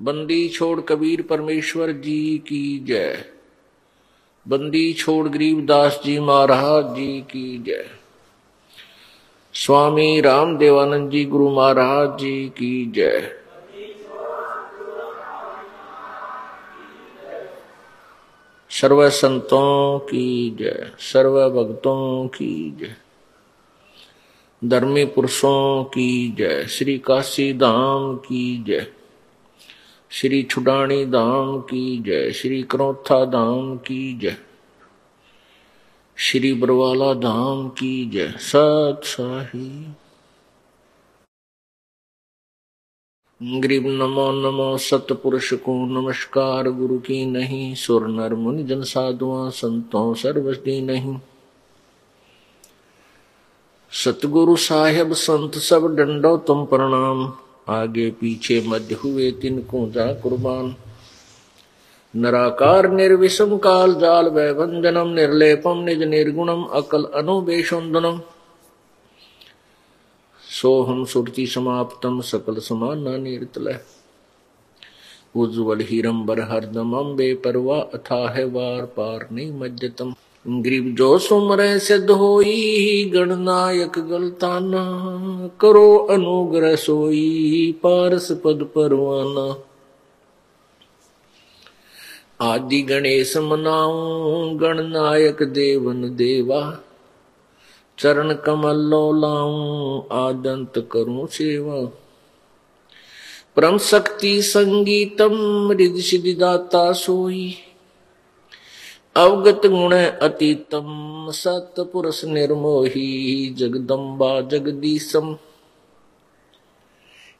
बंदी छोड़ कबीर परमेश्वर जी की जय। बंदी छोड़ गरीबदास जी महाराज जी की जय। स्वामी राम देवानंद जी गुरु महाराज जी की जय। सर्व संतों की जय, सर्व भक्तों की जय। धर्मी पुरुषों की जय, श्री काशी धाम की जय। श्री छुडानी धाम की जय, श्री क्रोथा धाम की जय, श्री बरवाला धाम की जय सत साही। ग्रीब नमो नमो सतपुरुष को नमस्कार, गुरु की नहीं, सुर नर मुनि जन साधुआ, संतों सर्वस्ती नहीं। सतगुरु साहेब, संत सब डंडो तुम प्रणाम। आगे पीछे मध्य हुए तिनको जा कुर्बान। नराकार निर्विषम काल जाल वैभंजनम निर्लेपम निज निर्गुणम, अकल अनुबेशोन्दनम सोहम सुरति समाप्तम, सकल समान निर्तल। उज्ज्वल हीरंबर हरदम, अम्बे परवा अथा है वार पार नहीं मज्जतम। ग्रीब जो सुमर सिद्ध होई, गणनायक गलताना करो अनुग्रह सोई, पारस पद परवाना। आदि गणेश मनाऊ, गणनायक देवन देवा। चरण कमल लाऊं, आदंत करूँ सेवा। परम शक्ति संगीतम, रिद सिद्धि दाता सोई। अवगत गुण अतीतम सत पुरुष निर्मोही, जगदम्बा जगदीशम।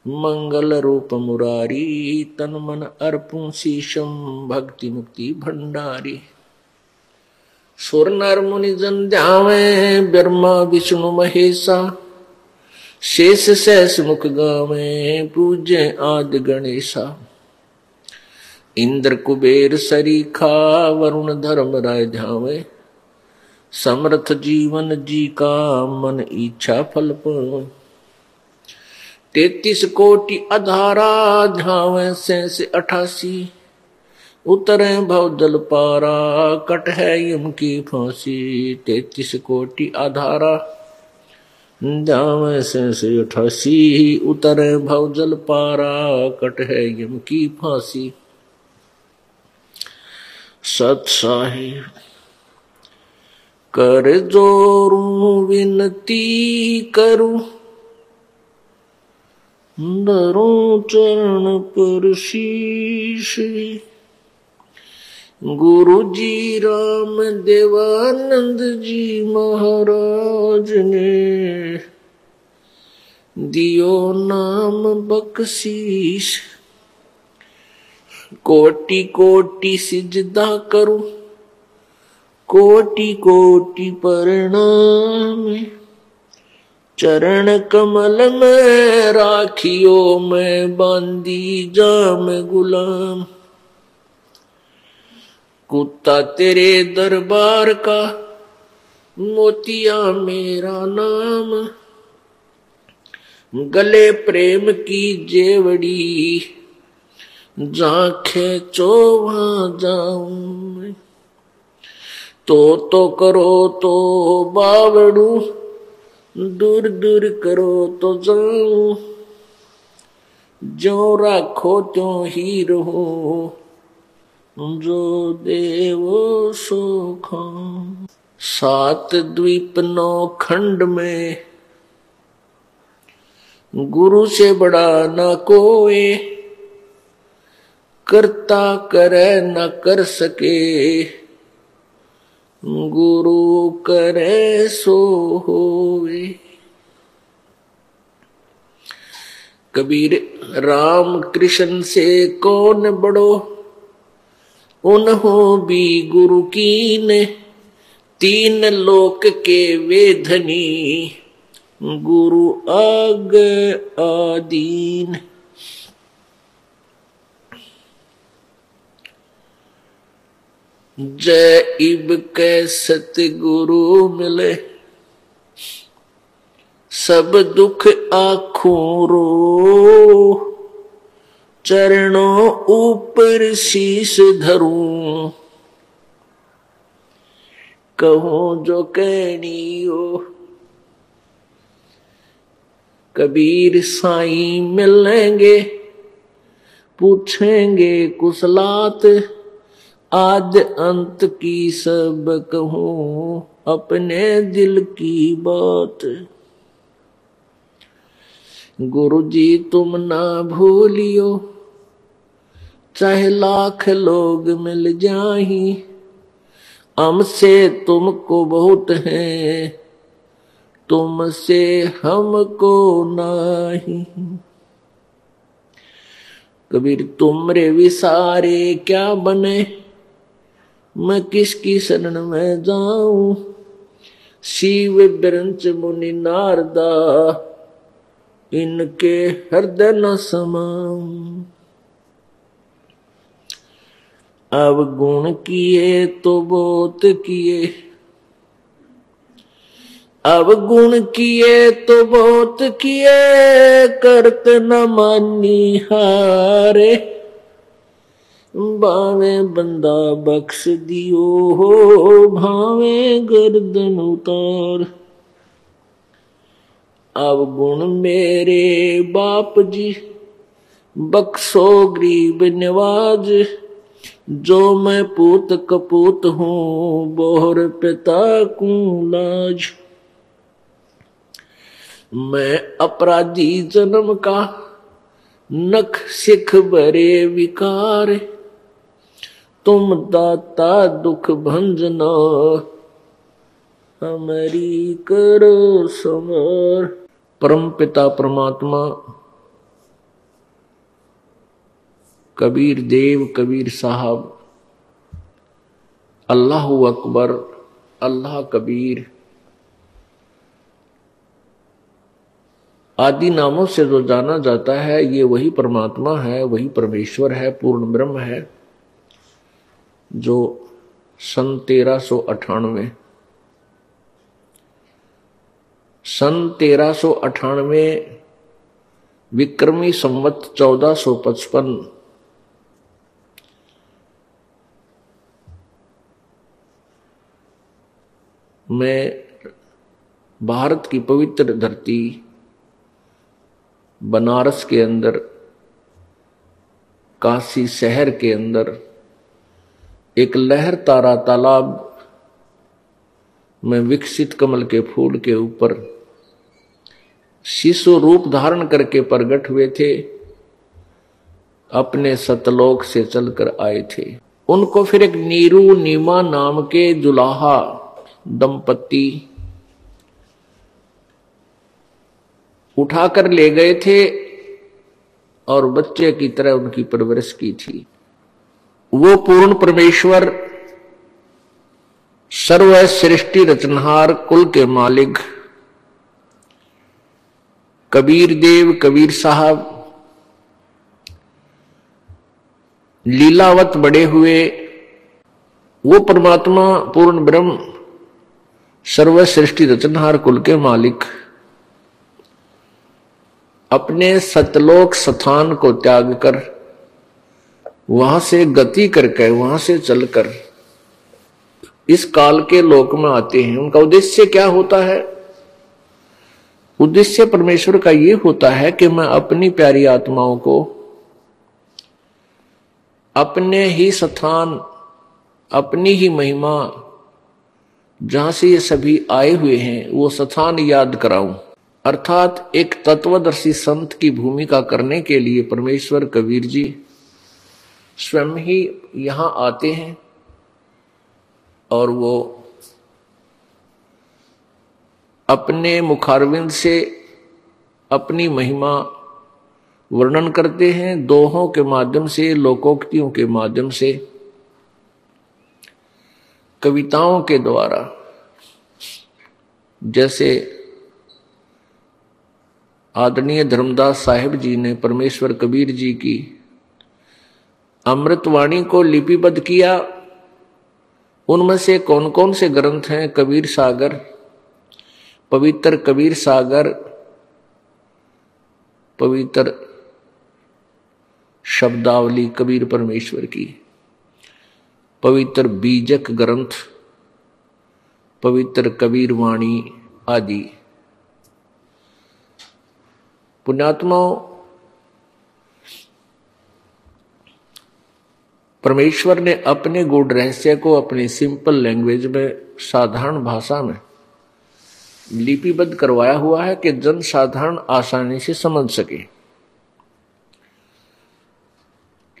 मंगल रूप मुरारी, तन मन अर्पू शीशम, भक्ति मुक्ति भंडारी। सुर नर मुनि जन ध्यावे, ब्रह्मा, विष्णु, महेशा। शेष शेष मुख गावे, पूज्य आदि गणेशा। इंद्र कुबेर सरीखा, वरुण धर्म राय ध्यावे समर्थ जीवन जी का मन इच्छा फल पर तैतीस कोटि अधारा ध्यावे से अठासी। उतरे भवदल पारा, कट है यम की फांसी। तैतीस कोटि आधारा जावे से अठासी। उतरे भव जल पारा, कट है यम की फांसी। सत्साही कर जोरू विनती करू। डरू चरण पर शीश गुरु जी राम देवानंद जी महाराज ने दियो नाम बख्शीश। कोटि कोटि सिजदा करो। कोटि कोटि परिणाम। चरण कमल में राखियो, मैं बांदी जाम गुलाम। कुत्ता तेरे दरबार का, मोतिया मेरा नाम। गले प्रेम की जेवड़ी जाखे चो वहाँ जाऊँ। तो तो करो तो बावड़ू, दूर दूर करो तो जाऊँ। जो राखो त्यों ही रहो जो देव सुखा। सात द्वीप नौ खंड में, गुरु से बड़ा न कोई करता करे न कर सके। गुरु करे सो होवे। कबीर राम कृष्ण से कौन बड़ो? उन्हों भी गुरु की ने तीन लोक के वेधनी। गुरु आग आदीन। जय इब के सतगुरु मिले। सब दुख आखों रो। चरणों ऊपर शीश धरूं। कहूँ जो कहनी हो। कबीर साई मिलेंगे, पूछेंगे कुशलात आद अंत की सब कहूँ, अपने दिल की बात। गुरु जी तुम ना भूलियो, चाहे लाख लोग मिल जाही, हमसे तुमको बहुत है, तुमसे हमको नहीं। कबीर, तुमरे विसारे क्या बने? मैं किसकी शरण में जाऊँ? शिव ब्रंच मुनि नारदा, इनके हृदय न समाऊं। अब गुण किए तो बोत किए। अब गुण किए तो बहुत किए, करत न मानी हारे। बावे बंदा बख्श दियो हो, भावे गर्दन उतार। अब गुण मेरे बाप जी, बख्शो गरीब नवाज़। जो मैं पूत कपूत हूँ, बोहर पिता को लाज। मैं अपराधी जन्म का नख सिख भरे विकार। तुम दाता दुख भंजना, हमारी करो समर। परम पिता, परमात्मा, कबीर देव, कबीर साहब, अल्लाह अकबर, अल्लाह कबीर। आदि नामों से जो जाना जाता है, ये वही परमात्मा है, वही परमेश्वर है, पूर्ण ब्रह्म है। जो सन तेरह सो अठानवे। सन तेरह सो अठानवे विक्रमी संवत चौदह सो पचपन। में भारत की पवित्र धरती बनारस के अंदर, काशी शहर के अंदर एक लहर तारा तालाब में विकसित कमल के फूल के ऊपर शिशु रूप धारण करके प्रगट हुए थे, अपने सतलोक से चलकर आए थे। उनको फिर एक नीरू नीमा नाम के जुलाहा दंपति उठाकर ले गए थे और बच्चे की तरह उनकी परवरिश की थी। वो पूर्ण परमेश्वर, सर्व सृष्टि रचनहार कुल के मालिक, कबीर देव, कबीर साहब, लीलावत बड़े हुए, वो परमात्मा पूर्ण ब्रह्म, सर्व सृष्टि रचनहार कुल के मालिक, अपने सतलोक स्थान को त्याग कर वहाँ से गति करके, वहाँ से चलकर, इस काल के लोक में आते हैं। उनका उद्देश्य क्या होता है? उद्देश्य परमेश्वर का ये होता है कि मैं अपनी प्यारी आत्माओं को अपने ही स्थान, अपनी ही महिमा, जहाँ से ये सभी आए हुए हैं, वो स्थान याद कराऊं। अर्थात एक तत्वदर्शी संत की भूमिका करने के लिए परमेश्वर कबीर जी स्वयं ही यहाँ आते हैं और वो अपने मुखारविंद से अपनी महिमा वर्णन करते हैं दोहों के माध्यम से, लोकोक्तियों के माध्यम से, कविताओं के द्वारा। जैसे आदरणीय धर्मदास साहेब जी ने परमेश्वर कबीर जी की अमृतवाणी को लिपिबद्ध किया। उनमें से कौन कौन से ग्रंथ हैं? कबीर सागर, पवित्र कबीर सागर, पवित्र शब्दावली कबीर परमेश्वर की, पवित्र बीजक ग्रंथ, पवित्र कबीर वाणी आदि। पुण्यात्माओं परमेश्वर ने अपने गुड रहस्य को अपनी सिंपल लैंग्वेज में, साधारण भाषा में लिपिबद्ध करवाया हुआ है कि जन साधारण आसानी से समझ सके।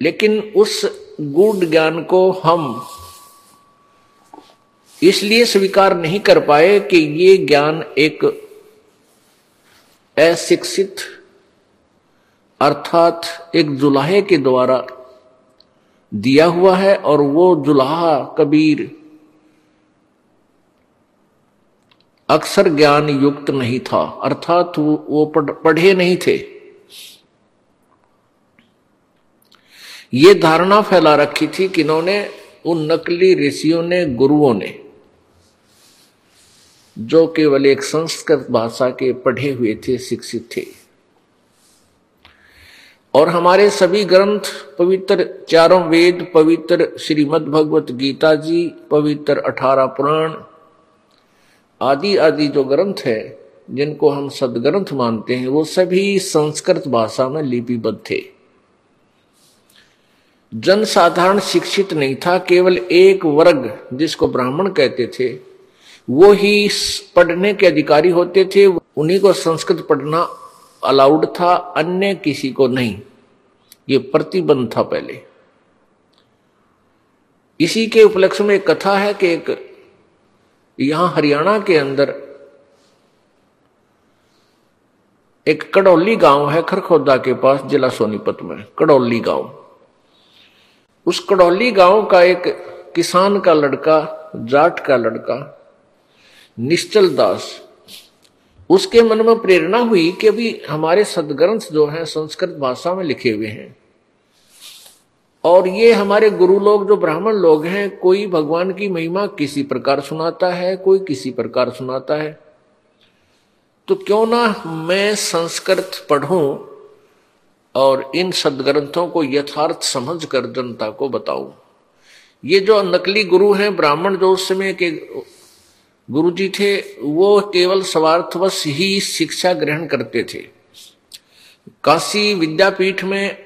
लेकिन उस गुड ज्ञान को हम इसलिए स्वीकार नहीं कर पाए कि ये ज्ञान एक अशिक्षित, अर्थात एक जुलाहे के द्वारा दिया हुआ है और वो जुलाहा कबीर अक्सर ज्ञान युक्त नहीं था, अर्थात वो पढ़े नहीं थे। ये धारणा फैला रखी थी कि इन्होंने, उन नकली ऋषियों ने, गुरुओं ने, जो केवल एक संस्कृत भाषा के पढ़े हुए थे, शिक्षित थे। और हमारे सभी ग्रंथ पवित्र चारों वेद, पवित्र श्रीमद् भगवत गीता जी, पवित्र अठारह पुराण, आदि आदि जो ग्रंथ है, जिनको हम सदग्रंथ मानते हैं, वो सभी संस्कृत भाषा में लिपिबद्ध थे। जन साधारण शिक्षित नहीं था, केवल एक वर्ग जिसको ब्राह्मण कहते थे, वो ही पढ़ने के अधिकारी होते थे, उन्हीं को संस्कृत पढ़ना अलाउड था, अन्य किसी को नहीं। ये प्रतिबंध था पहले। इसी के उपलक्ष्य में एक कथा है कि एक यहाँ हरियाणा के अंदर एक कड़ौली गाँव है खरखोदा के पास, जिला सोनीपत में, कड़ौली गाँव। उस कड़ौली गाँव का एक किसान का लड़का, जाट का लड़का, निश्चल दास उसके मन में प्रेरणा हुई कि अभी हमारे सदग्रंथ जो हैं, संस्कृत भाषा में लिखे हुए हैं। और ये हमारे गुरु लोग, जो ब्राह्मण लोग हैं, कोई भगवान की महिमा किसी प्रकार सुनाता है, कोई किसी प्रकार सुनाता है। तो क्यों ना मैं संस्कृत पढ़ूं और इन सदग्रंथों को यथार्थ समझ कर जनता को बताऊँ। ये जो नकली गुरु हैं, ब्राह्मण, जो उस समय के गुरु जी थे, वो केवल स्वार्थवश ही शिक्षा ग्रहण करते थे। काशी विद्यापीठ में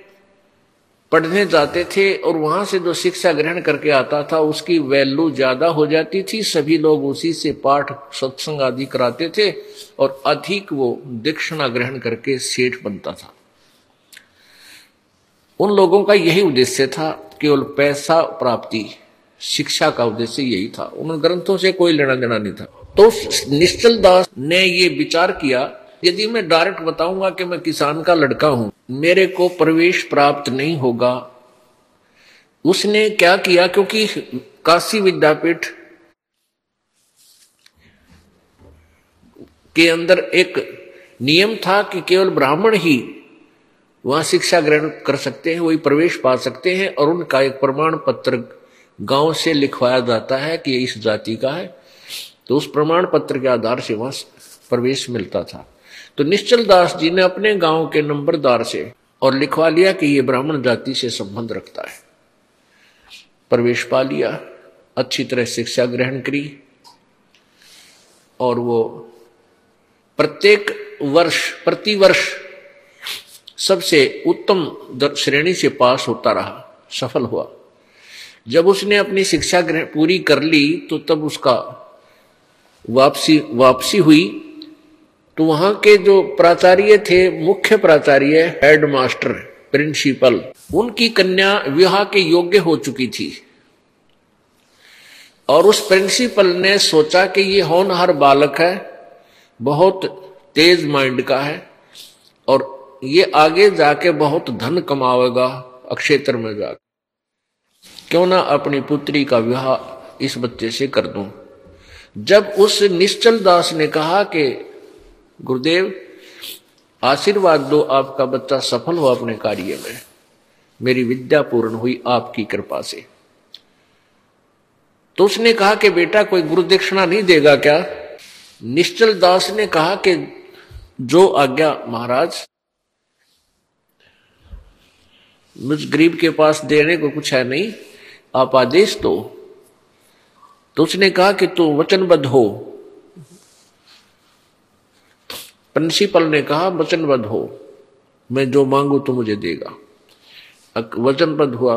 पढ़ने जाते थे और वहाँ से जो शिक्षा ग्रहण करके आता था, उसकी वैल्यू ज़्यादा हो जाती थी। सभी लोग उसी से पाठ, सत्संग आदि कराते थे और अधिक वो दीक्षिणा ग्रहण करके सेठ बनता था। उन लोगों का यही उद्देश्य था केवल पैसा, प्राप्ति। शिक्षा का उद्देश्य यही था। उन ग्रंथों से कोई लेना देना नहीं था। तो निश्चल दास ने ये विचार किया, यदि मैं डायरेक्ट बताऊँगा कि मैं किसान का लड़का हूँ, मेरे को प्रवेश प्राप्त नहीं होगा। उसने क्या किया, क्योंकि काशी विद्यापीठ के अंदर एक नियम था कि केवल ब्राह्मण ही वहाँ शिक्षा ग्रहण कर सकते हैं, वही प्रवेश पा सकते हैं, और उनका एक प्रमाण पत्र गाँव से लिखवाया जाता है कि इस जाति का है। तो उस प्रमाण पत्र के आधार से वहाँ प्रवेश मिलता था। तो निश्चल दास जी ने अपने गाँव के नंबरदार से और लिखवा लिया कि ये ब्राह्मण जाति से संबंध रखता है। प्रवेश पा लिया, अच्छी तरह शिक्षा ग्रहण करी और वो प्रत्येक वर्ष प्रति वर्ष सबसे उत्तम श्रेणी से पास होता रहा, सफल हुआ। जब उसने अपनी शिक्षा पूरी कर ली तो तब उसका वापसी वापसी हुई। तो वहाँ के जो प्राचार्य थे, मुख्य प्राचार्य हेड मास्टर प्रिंसिपल, उनकी कन्या विवाह के योग्य हो चुकी थी। और उस प्रिंसिपल ने सोचा कि ये होनहार बालक है, बहुत तेज माइंड का है, और ये आगे जाके बहुत धन कमावेगा अक्षेत्र में जाकर क्यों ना अपनी पुत्री का विवाह इस बच्चे से कर दूँ? जब उस निश्चल दास ने कहा कि, गुरुदेव, आशीर्वाद दो आपका बच्चा सफल हो अपने कार्य में। मेरी विद्या पूर्ण हुई आपकी कृपा से। तो उसने कहा कि, बेटा, कोई गुरु दक्षिणा नहीं देगा क्या? निश्चल दास ने कहा कि, जो आज्ञा महाराज, मुझ गरीब के पास देने को कुछ है नहीं आप आदेश दो तो उसने कहा कि तू वचनबद्ध हो। प्रिंसिपल ने कहा, वचनबद्ध हो। मैं जो मांगू तो मुझे देगा। वचनबद्ध हुआ।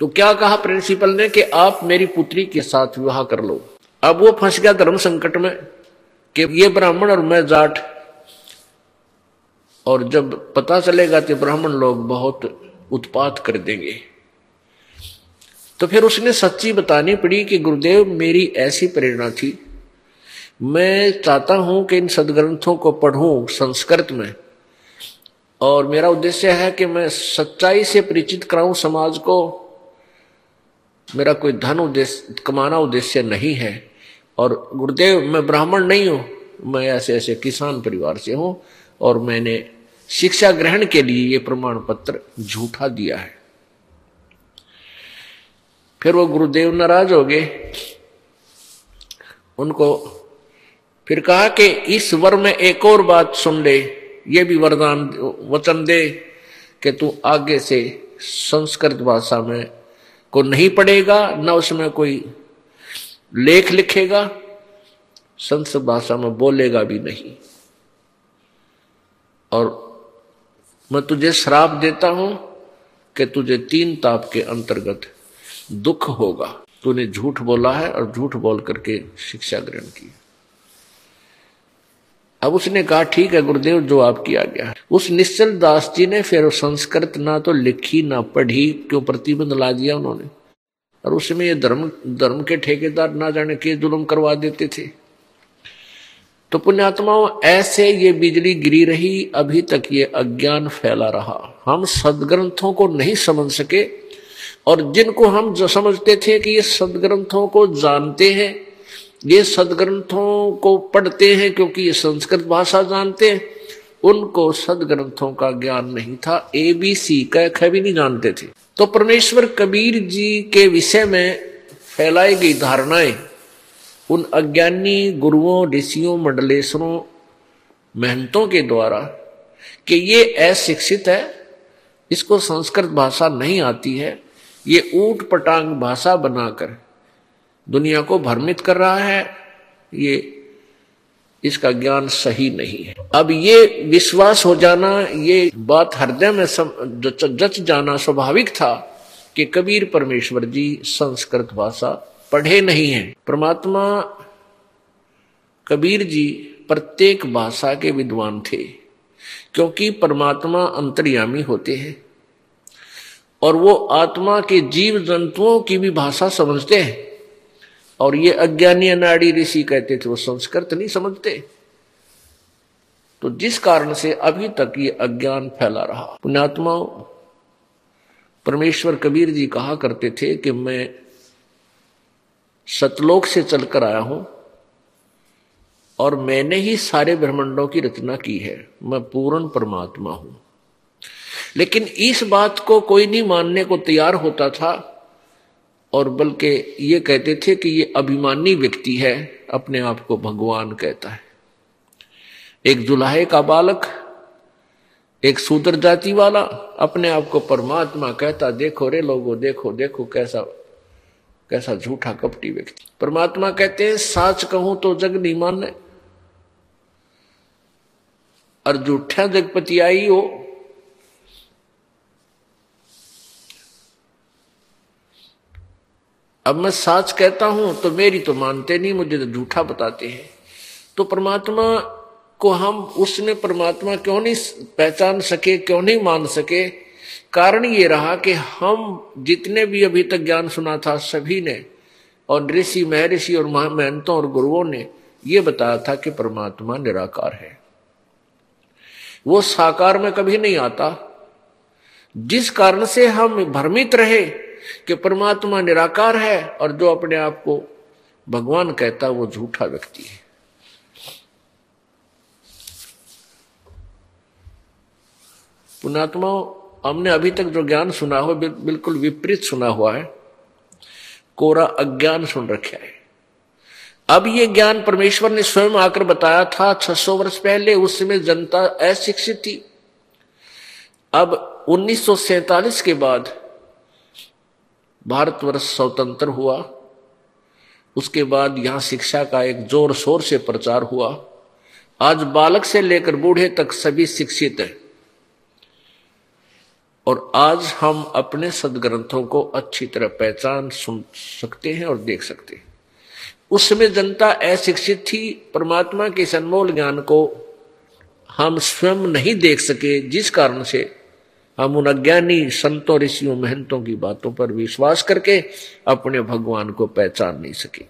तो क्या कहा प्रिंसिपल ने कि आप मेरी पुत्री के साथ विवाह कर लो। अब वो फंस गया धर्म संकट में कि ये ब्राह्मण और मैं जाट। और जब पता चलेगा तो ब्राह्मण लोग बहुत उत्पात कर देंगे। तो फिर उसने सच्ची बतानी पड़ी कि गुरुदेव, मेरी ऐसी प्रेरणा थी। मैं चाहता हूँ कि इन सदग्रंथों को पढ़ूं संस्कृत में। और मेरा उद्देश्य है कि मैं सच्चाई से परिचित कराऊं समाज को। मेरा कोई धन उद्देश्य, कमाना उद्देश्य नहीं है। और गुरुदेव, मैं ब्राह्मण नहीं हूँ, मैं ऐसे ऐसे किसान परिवार से हूँ। और मैंने शिक्षा ग्रहण के लिए ये प्रमाण पत्र झूठा दिया है। फिर वो गुरुदेव नाराज़ हो गए। उनको फिर कहा कि इस वर में एक और बात सुन ले, ये भी वरदान, वचन दे कि तू आगे से संस्कृत भाषा में को नहीं पढ़ेगा, न उसमें कोई लेख लिखेगा, संस्कृत भाषा में बोलेगा भी नहीं। और मैं तुझे श्राप देता हूँ कि तुझे तीन ताप के अंतर्गत दुख होगा। तूने झूठ बोला है और झूठ बोल करके शिक्षा ग्रहण की। अब उसने कहा, ठीक है गुरुदेव, जो आपकी आज्ञा है। उस निश्चल दास जी ने फिर संस्कृत ना तो लिखी, ना पढ़ी, क्यों प्रतिबंध ला दिया उन्होंने। और उसमें ये धर्म धर्म के ठेकेदार ना जाने के जुलम करवा देते थे। तो पुण्यात्माओं, ऐसे ये बिजली गिरी रही, अभी तक ये अज्ञान फैला रहा। हम सदग्रंथों को नहीं समझ सके और जिनको हम जो समझते थे कि ये सदग्रंथों को जानते हैं, ये सदग्रंथों को पढ़ते हैं क्योंकि ये संस्कृत भाषा जानते हैं, उनको सदग्रंथों का ज्ञान नहीं था ए बी सी का, ख भी नहीं जानते थे। तो परमेश्वर कबीर जी के विषय में फैलाई गई धारणाएँ, उन अज्ञानी गुरुओं, ऋषियों, मंडलेश्वरों, महंतों के द्वारा कि ये अशिक्षित है, इसको संस्कृत भाषा नहीं आती है ये ऊट पटांग भाषा बनाकर दुनिया को भ्रमित कर रहा है, ये इसका ज्ञान सही नहीं है। अब ये विश्वास हो जाना, ये बात हृदय में जच जाना स्वाभाविक था कि कबीर परमेश्वर जी संस्कृत भाषा पढ़े नहीं है। परमात्मा कबीर जी प्रत्येक भाषा के विद्वान थे, क्योंकि परमात्मा अंतर्यामी होते हैं। और वो आत्मा के जीव जंतुओं की भी भाषा समझते हैं। और ये अज्ञानी अनाड़ी ऋषि कहते थे, वो संस्कृत नहीं समझते। तो जिस कारण से अभी तक ये अज्ञान फैला रहा। पुण्यात्मा परमेश्वर कबीर जी कहा करते थे कि मैं सतलोक से चलकर आया हूँ और मैंने ही सारे ब्रह्मंडों की रचना की है। मैं पूर्ण परमात्मा हूँ। लेकिन इस बात को कोई नहीं मानने को तैयार होता था, और बल्कि ये कहते थे कि ये अभिमानी व्यक्ति है, अपने आप को भगवान कहता है। एक जुलाहे का बालक, एक सूत्र जाति वाला, अपने आप को परमात्मा कहता, देखो रे लोगो, देखो देखो कैसा कैसा झूठा कपटी व्यक्ति। परमात्मा कहते हैं, साच कहूँ तो जग नहीं माने। और झूठा जगपति आई हो अब मैं साच कहता हूँ तो मेरी तो मानते नहीं, मुझे तो झूठा बताते हैं। तो परमात्मा को हम, उसने परमात्मा क्यों नहीं पहचान सके, क्यों नहीं मान सके? कारण ये रहा कि हम जितने भी अभी तक ज्ञान सुना था, सभी ने, और ऋषि, महर्षि, और महंतों और गुरुओं ने यह बताया था कि परमात्मा निराकार है। वो साकार में कभी नहीं आता। जिस कारण से हम भ्रमित रहे कि परमात्मा निराकार है और जो अपने आप को भगवान कहता वो झूठा व्यक्ति है। पुणात्मा हमने अभी तक जो ज्ञान सुना हो बिल्कुल विपरीत सुना हुआ है। कोरा अज्ञान सुन रखा है। अब ये ज्ञान परमेश्वर ने स्वयं आकर बताया था 600 वर्ष पहले, उस समय जनता अशिक्षित थी। अब उन्नीस के बाद भारतवर्ष स्वतंत्र हुआ। उसके बाद यहाँ शिक्षा का एक ज़ोर शोर से प्रचार हुआ। आज बालक से लेकर बूढ़े तक सभी शिक्षित हैं। और आज हम अपने सदग्रंथों को अच्छी तरह पहचान सुन सकते हैं और देख सकते हैं। उस समय जनता अशिक्षित थी, परमात्मा के सन्मोल ज्ञान को हम स्वयं नहीं देख सके, जिस कारण से हम उन अज्ञानी संतों, ऋषियों, महंतों की बातों पर विश्वास करके अपने भगवान को पहचान नहीं सके।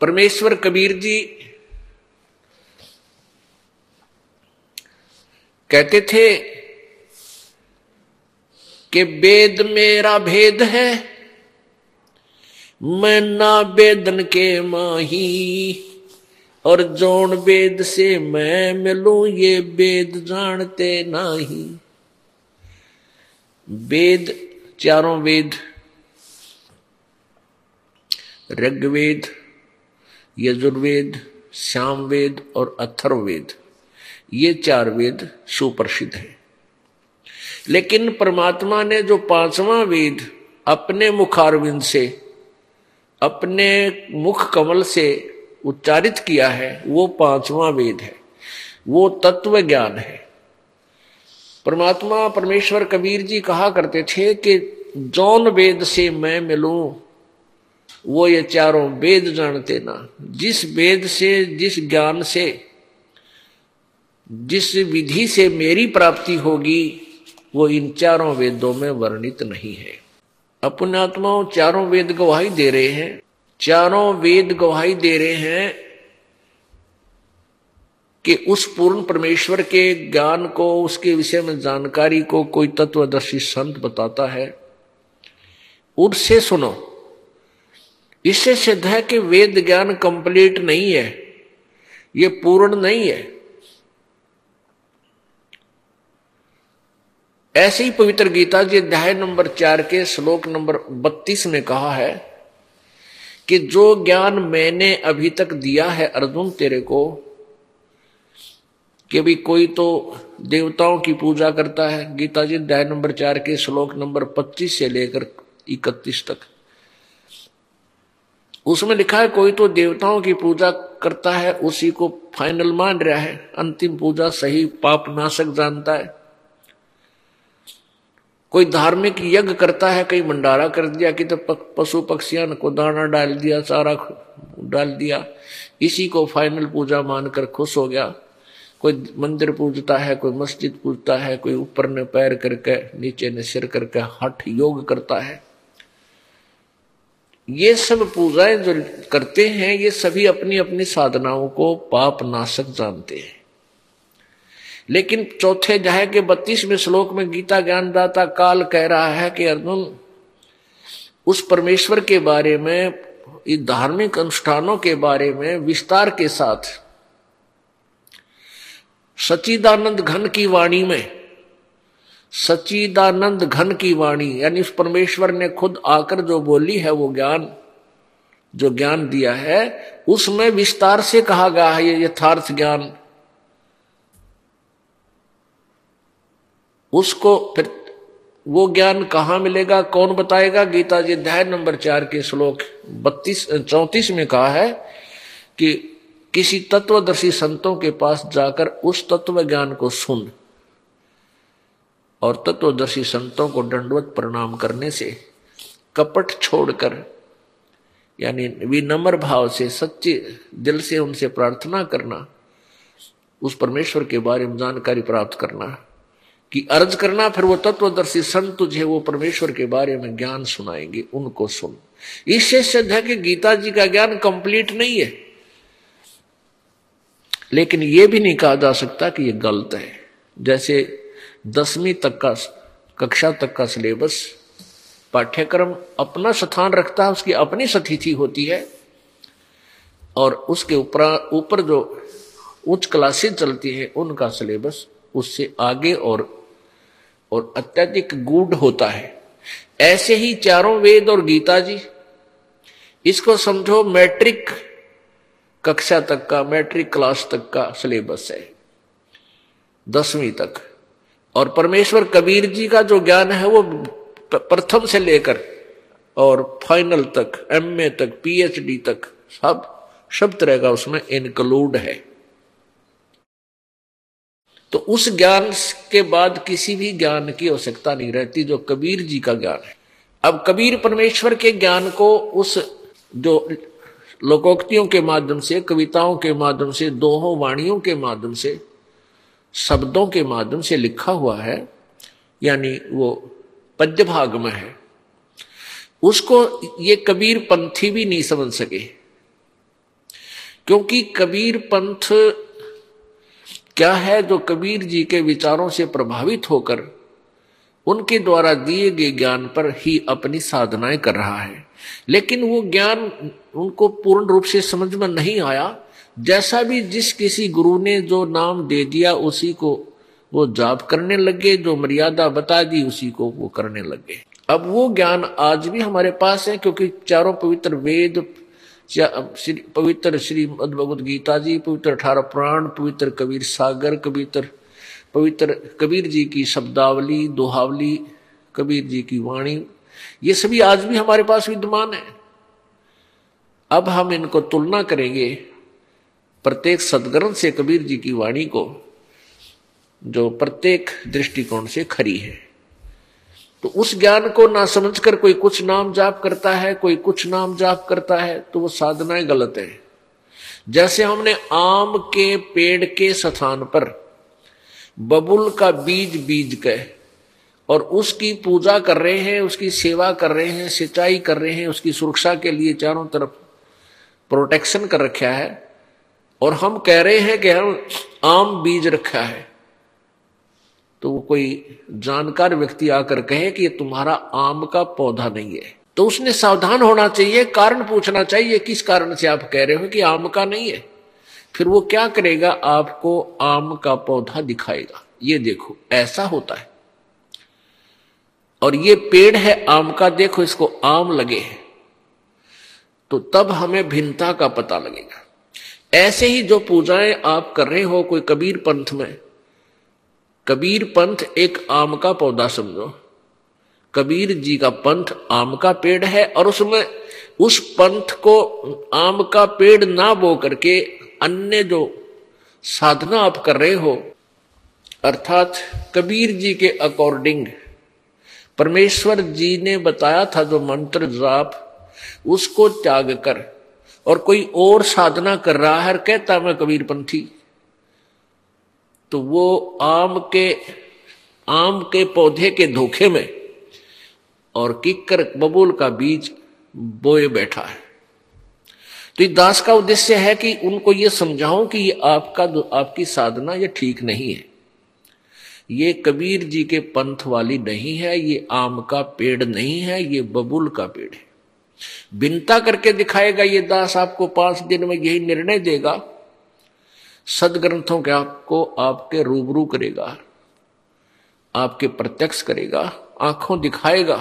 परमेश्वर कबीर जी कहते थे कि वेद मेरा भेद है, मैं ना वेदन के माही, और जोन वेद से मैं मिलू, ये वेद जानते नाही। वेद, चारों वेद, ऋग्वेद, यजुर्वेद श्यामवेद और अथर्ववेद, ये चार वेद सुप्रसिद्ध है। लेकिन परमात्मा ने जो पांचवा वेद अपने मुखारविंद से, अपने मुख कमल से उच्चारित किया है, वो पांचवा वेद है। वो तत्व ज्ञान है। परमात्मा, परमेश्वर कबीर जी कहा करते थे कि जौन वेद से मैं मिलूं, वो ये चारों वेद जानते ना। जिस वेद से, जिस ज्ञान से, जिस विधि से मेरी प्राप्ति होगी, वो इन चारों वेदों में वर्णित नहीं है। अपने आत्माओं चारों वेद गवाही दे रहे हैं, चारों वेद गवाही दे रहे हैं कि उस पूर्ण परमेश्वर के ज्ञान को, उसके विषय में जानकारी को कोई तत्वदर्शी संत बताता है? उससे सुनो। इससे सिद्ध है कि वेद ज्ञान कंप्लीट नहीं है। ये पूर्ण नहीं है। ऐसे ही पवित्र गीता जी अध्याय नंबर चार के श्लोक नंबर बत्तीस में कहा है कि जो ज्ञान मैंने अभी तक दिया है अर्जुन तेरे को कि भी कोई तो देवताओं की पूजा करता है। गीता जी अध्याय नंबर चार के श्लोक नंबर पच्चीस से लेकर इकतीस तक। उसमें लिखा है, कोई तो देवताओं की पूजा करता है, उसी को फाइनल मान रहा है। अंतिम पूजा सही पाप नाशक जानता है। कोई धार्मिक यज्ञ करता है, कहीं भंडारा कर दिया कि तो पशु पक्षियाँ को दाना डाल दिया, चारा डाल दिया, इसी को फाइनल पूजा मानकर खुश हो गया। कोई मंदिर पूजता है, कोई मस्जिद पूजता है, कोई ऊपर ने पैर करके, नीचे ने सिर करके हठ योग करता है। ये सब पूजाएँ जो करते हैं, ये सभी अपनी अपनी साधनाओं को पाप नाशक जानते हैं। लेकिन चौथे अध्याय के बत्तीसवें श्लोक में गीता ज्ञानदाता काल कह रहा है कि अर्जुन, उस परमेश्वर के बारे में धार्मिक अनुष्ठानों के बारे में विस्तार के साथ सचिदानंद घन की वाणी में सचिदानंद घन की वाणी, यानी उस परमेश्वर ने खुद आकर जो बोली है वो ज्ञान, जो ज्ञान दिया है, उसमें विस्तार से कहा गया है ये यथार्थ ज्ञान। उसको फिर वो ज्ञान कहाँ मिलेगा, कौन बताएगा? गीता जी अध्याय नंबर चार के श्लोक बत्तीस, चौतीस में कहा है कि किसी तत्वदर्शी संतों के पास जाकर उस तत्व ज्ञान को सुन और तत्वदर्शी संतों को दंडवत प्रणाम करने से कपट छोड़कर, यानी विनम्र भाव से, सच्चे दिल से उनसे प्रार्थना करना, उस परमेश्वर के बारे में जानकारी प्राप्त करना, कि अर्ज़ करना, फिर वो तत्वदर्शी संत तुझे वो परमेश्वर के बारे में ज्ञान सुनाएँगे, उनको सुन। इससे सिद्ध है कि गीता जी का ज्ञान कंप्लीट नहीं है। लेकिन यह भी नहीं कहा जा सकता कि यह गलत है। जैसे दसवीं तक का, कक्षा तक का सिलेबस, पाठ्यक्रम अपना स्थान रखता है, उसकी अपनी सतिथि होती है, और उसके ऊपर ऊपर जो उच्च क्लासेज चलती है, उनका सिलेबस उससे आगे और और अत्यधिक गूढ़ होता है। ऐसे ही चारों वेद और गीता जी, इसको समझो मैट्रिक कक्षा तक का, मैट्रिक क्लास तक का सिलेबस है। दसवीं तक। और परमेश्वर कबीर जी का जो ज्ञान है, वो प्रथम से लेकर और फाइनल तक, एमए तक, पीएचडी तक, सब तरह का उसमें इंक्लूड है। तो उस ज्ञान के बाद किसी भी ज्ञान की आवश्यकता नहीं रहती जो कबीर जी का ज्ञान है। अब कबीर परमेश्वर के ज्ञान को उस जो लोकोक्तियों के माध्यम से, कविताओं के माध्यम से, दोहों वाणियों के माध्यम से, शब्दों के माध्यम से लिखा हुआ है, यानी वो पद्य भाग में है। उसको ये कबीर पंथी भी नहीं समझ सके। क्योंकि कबीर पंथ क्या है जो कबीर जी के विचारों से प्रभावित होकर उनके द्वारा दिए गए ज्ञान पर ही अपनी साधनाएँ कर रहा है? लेकिन वो ज्ञान उनको पूर्ण रूप से समझ में नहीं आया। जैसा भी जिस किसी गुरु ने जो नाम दे दिया, उसी को वो जाप करने लगे, जो मर्यादा बता दी, उसी को वो करने लगे। अब वो ज्ञान आज भी हमारे पास है, क्योंकि चारों पवित्र वेद पवित्र श्री भगवद गीता जी, पवित्र अठारह पुराण, पवित्र कबीर सागर पवित्र पवित्र कबीर जी की शब्दावली, दोहावली, कबीर जी की वाणी ये सभी आज भी हमारे पास विद्यमान है। अब हम इनको तुलना करेंगे प्रत्येक सदग्रंथ से कबीर जी की वाणी को, जो प्रत्येक दृष्टिकोण से खरी है। तो उस ज्ञान को ना समझकर कोई कुछ नाम जाप करता है, कोई कुछ नाम जाप करता है तो वो साधनाएँ गलत है। जैसे हमने आम के पेड़ के स्थान पर बबुल का बीज बीज के और उसकी पूजा कर रहे हैं, उसकी सेवा कर रहे हैं, सिंचाई कर रहे हैं, उसकी सुरक्षा के लिए चारों तरफ़ प्रोटेक्शन कर रखा है। और हम कह रहे हैं कि हम आम बीज रखा है। तो वो कोई जानकार व्यक्ति आकर कहे कि ये तुम्हारा आम का पौधा नहीं है। तो उसने सावधान होना चाहिए, कारण पूछना चाहिए, किस कारण से आप कह रहे हो कि आम का नहीं है। फिर वो क्या करेगा? आपको आम का पौधा दिखाएगा। ये देखो, ऐसा होता है। और ये पेड़ है आम का, देखो इसको आम लगे हैं। तो तब हमें भिन्नता का पता लगेगा। ऐसे ही जो पूजाएँ आप कर रहे हो, कोई कबीर पंथ में, कबीर पंथ एक आम का पौधा समझो। कबीर जी का पंथ आम का पेड़ है और उसमें उस पंथ को आम का पेड़ ना बो करके अन्य जो साधना आप कर रहे हो, अर्थात कबीर जी के अकॉर्डिंग परमेश्वर जी ने बताया था जो मंत्र जाप, उसको त्याग कर और कोई और साधना कर रहा है कहता मैं कबीर पंथी तो वो आम के आम के पौधे के धोखे में और किक्कर बबूल का बीज बोए बैठा है। तो दास का उद्देश्य है कि उनको ये समझाऊं कि ये आपका, आपकी साधना ये ठीक नहीं है। ये कबीर जी के पंथ वाली नहीं है, ये आम का पेड़ नहीं है, ये बबुल का पेड़ है। बिनता करके दिखाएगा ये दास आपको पाँच दिन में यही निर्णय देगा। सदग्रंथों के आपको आपके रूबरू करेगा, आपके प्रत्यक्ष करेगा, आँखों दिखाएगा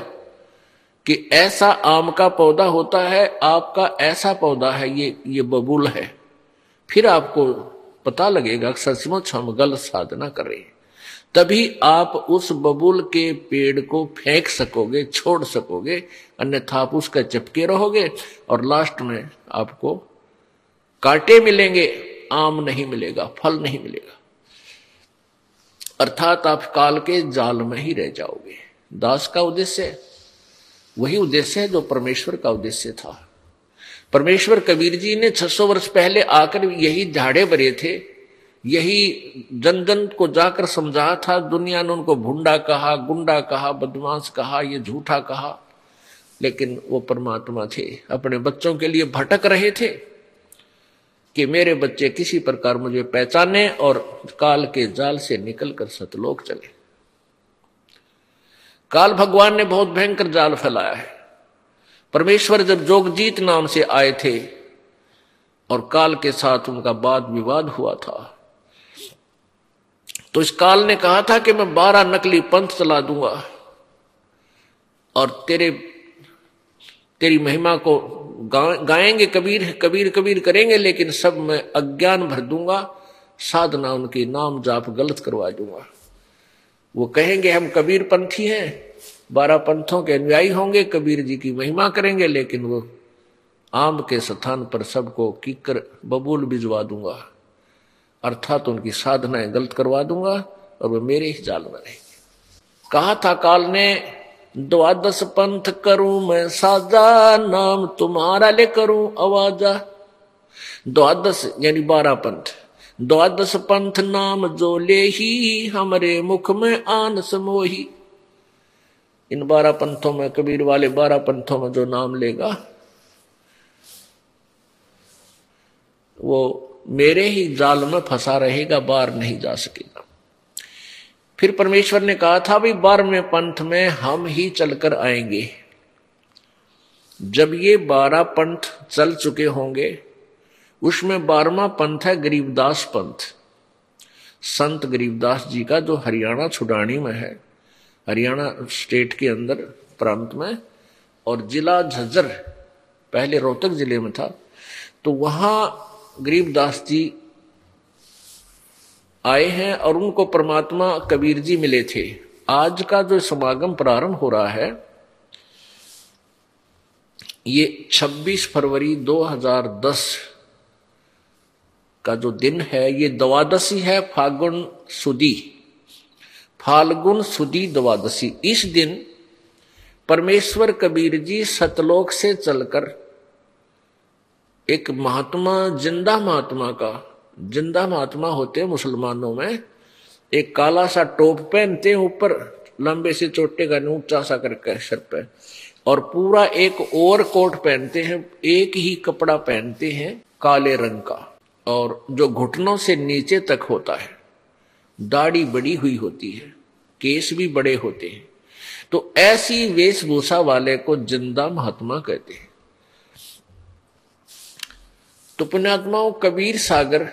कि ऐसा आम का पौधा होता है, आपका ऐसा पौधा है, ये ये बबूल है। फिर आपको पता लगेगा सचमुच हम गलत साधना कर रहे हैं। तभी आप उस बबूल के पेड़ को फेंक सकोगे, छोड़ सकोगे, अन्यथा आप उसका चिपके रहोगे और लास्ट में आपको कांटे मिलेंगे, आम नहीं मिलेगा, फल नहीं मिलेगा। अर्थात आप काल के जाल में ही रह जाओगे। दास का उद्देश्य वही उद्देश्य है जो परमेश्वर का उद्देश्य था। परमेश्वर कबीर जी ने 600 वर्ष पहले आकर यही झाड़े भरे थे। यही जन जन को जाकर समझाया था, दुनिया ने उनको भुंडा कहा, गुंडा कहा, बदमाश कहा, ये झूठा कहा। लेकिन वो परमात्मा थे, अपने बच्चों के लिए भटक रहे थे कि मेरे बच्चे किसी प्रकार मुझे पहचाने और काल के जाल से निकलकर सतलोक चले। काल भगवान ने बहुत भयंकर जाल फैलाया है। परमेश्वर जब जोगजीत नाम से आए थे और काल के साथ उनका वाद विवाद हुआ था तो इस काल ने कहा था कि मैं बारह नकली पंथ चला दूँगा। और तेरे तेरी महिमा को गा, गाएँगे कबीर कबीर कबीर करेंगे लेकिन सब मैं अज्ञान भर दूँगा साधना उनकी नाम जाप गलत करवा दूँगा। वो कहेंगे हम कबीर पंथी हैं बारह पंथों के अनुयायी होंगे कबीर जी की महिमा करेंगे लेकिन वो आम के स्थान पर सबको कीकर बबूल भिजवा दूँगा। अर्थात तो उनकी साधनाएँ गलत करवा दूँगा और वो मेरे ही जाल में रहेंगे। कहा था काल ने, द्वादश पंथ करूँ मैं साजा, नाम तुम्हारा ले करूँ आवाजा। द्वादश, यानी बारह पंथ। द्वादश पंथ नाम जो ले ही हमारे मुख में आन समोही। इन बारह पंथों में, कबीर वाले बारह पंथों में जो नाम लेगा, वो मेरे ही जाल में फंसा रहेगा, बाहर नहीं जा सकेगा। फिर परमेश्वर ने कहा था भाई बारहवें पंथ में हम ही चलकर आएँगे। जब ये बारह पंथ चल चुके होंगे, उसमें बारहवा पंथ है गरीबदास पंथ। संत गरीबदास जी का जो हरियाणा छुडानी में है, हरियाणा स्टेट के अंदर प्रांत में, और जिला झज्जर, पहले रोहतक ज़िले में था तो वहाँ गरीबदास जी आए हैं और उनको परमात्मा कबीर जी मिले थे। आज का जो समागम प्रारंभ हो रहा है, ये 26 फरवरी 2010 का जो दिन है, ये द्वादशी है फागुन सुदी। फाल्गुन सुदी द्वादशी। इस दिन परमेश्वर कबीर जी सतलोक से चलकर एक महात्मा, ज़िंदा महात्मा का, ज़िंदा महात्मा होते हैं मुसलमानों में, एक काला सा टोप पहनते हैं ऊपर, लंबे से चोटे का ऊँचा सा करके सर पे, और पूरा एक ओवर कोट पहनते हैं, एक ही कपड़ा पहनते हैं काले रंग का, और जो घुटनों से नीचे तक होता है, दाढ़ी बड़ी हुई होती है, केस भी बड़े होते हैं तो ऐसी वेशभूषा वाले को ज़िंदा महात्मा कहते हैं। तो पुण्यात्माओं कबीर सागर,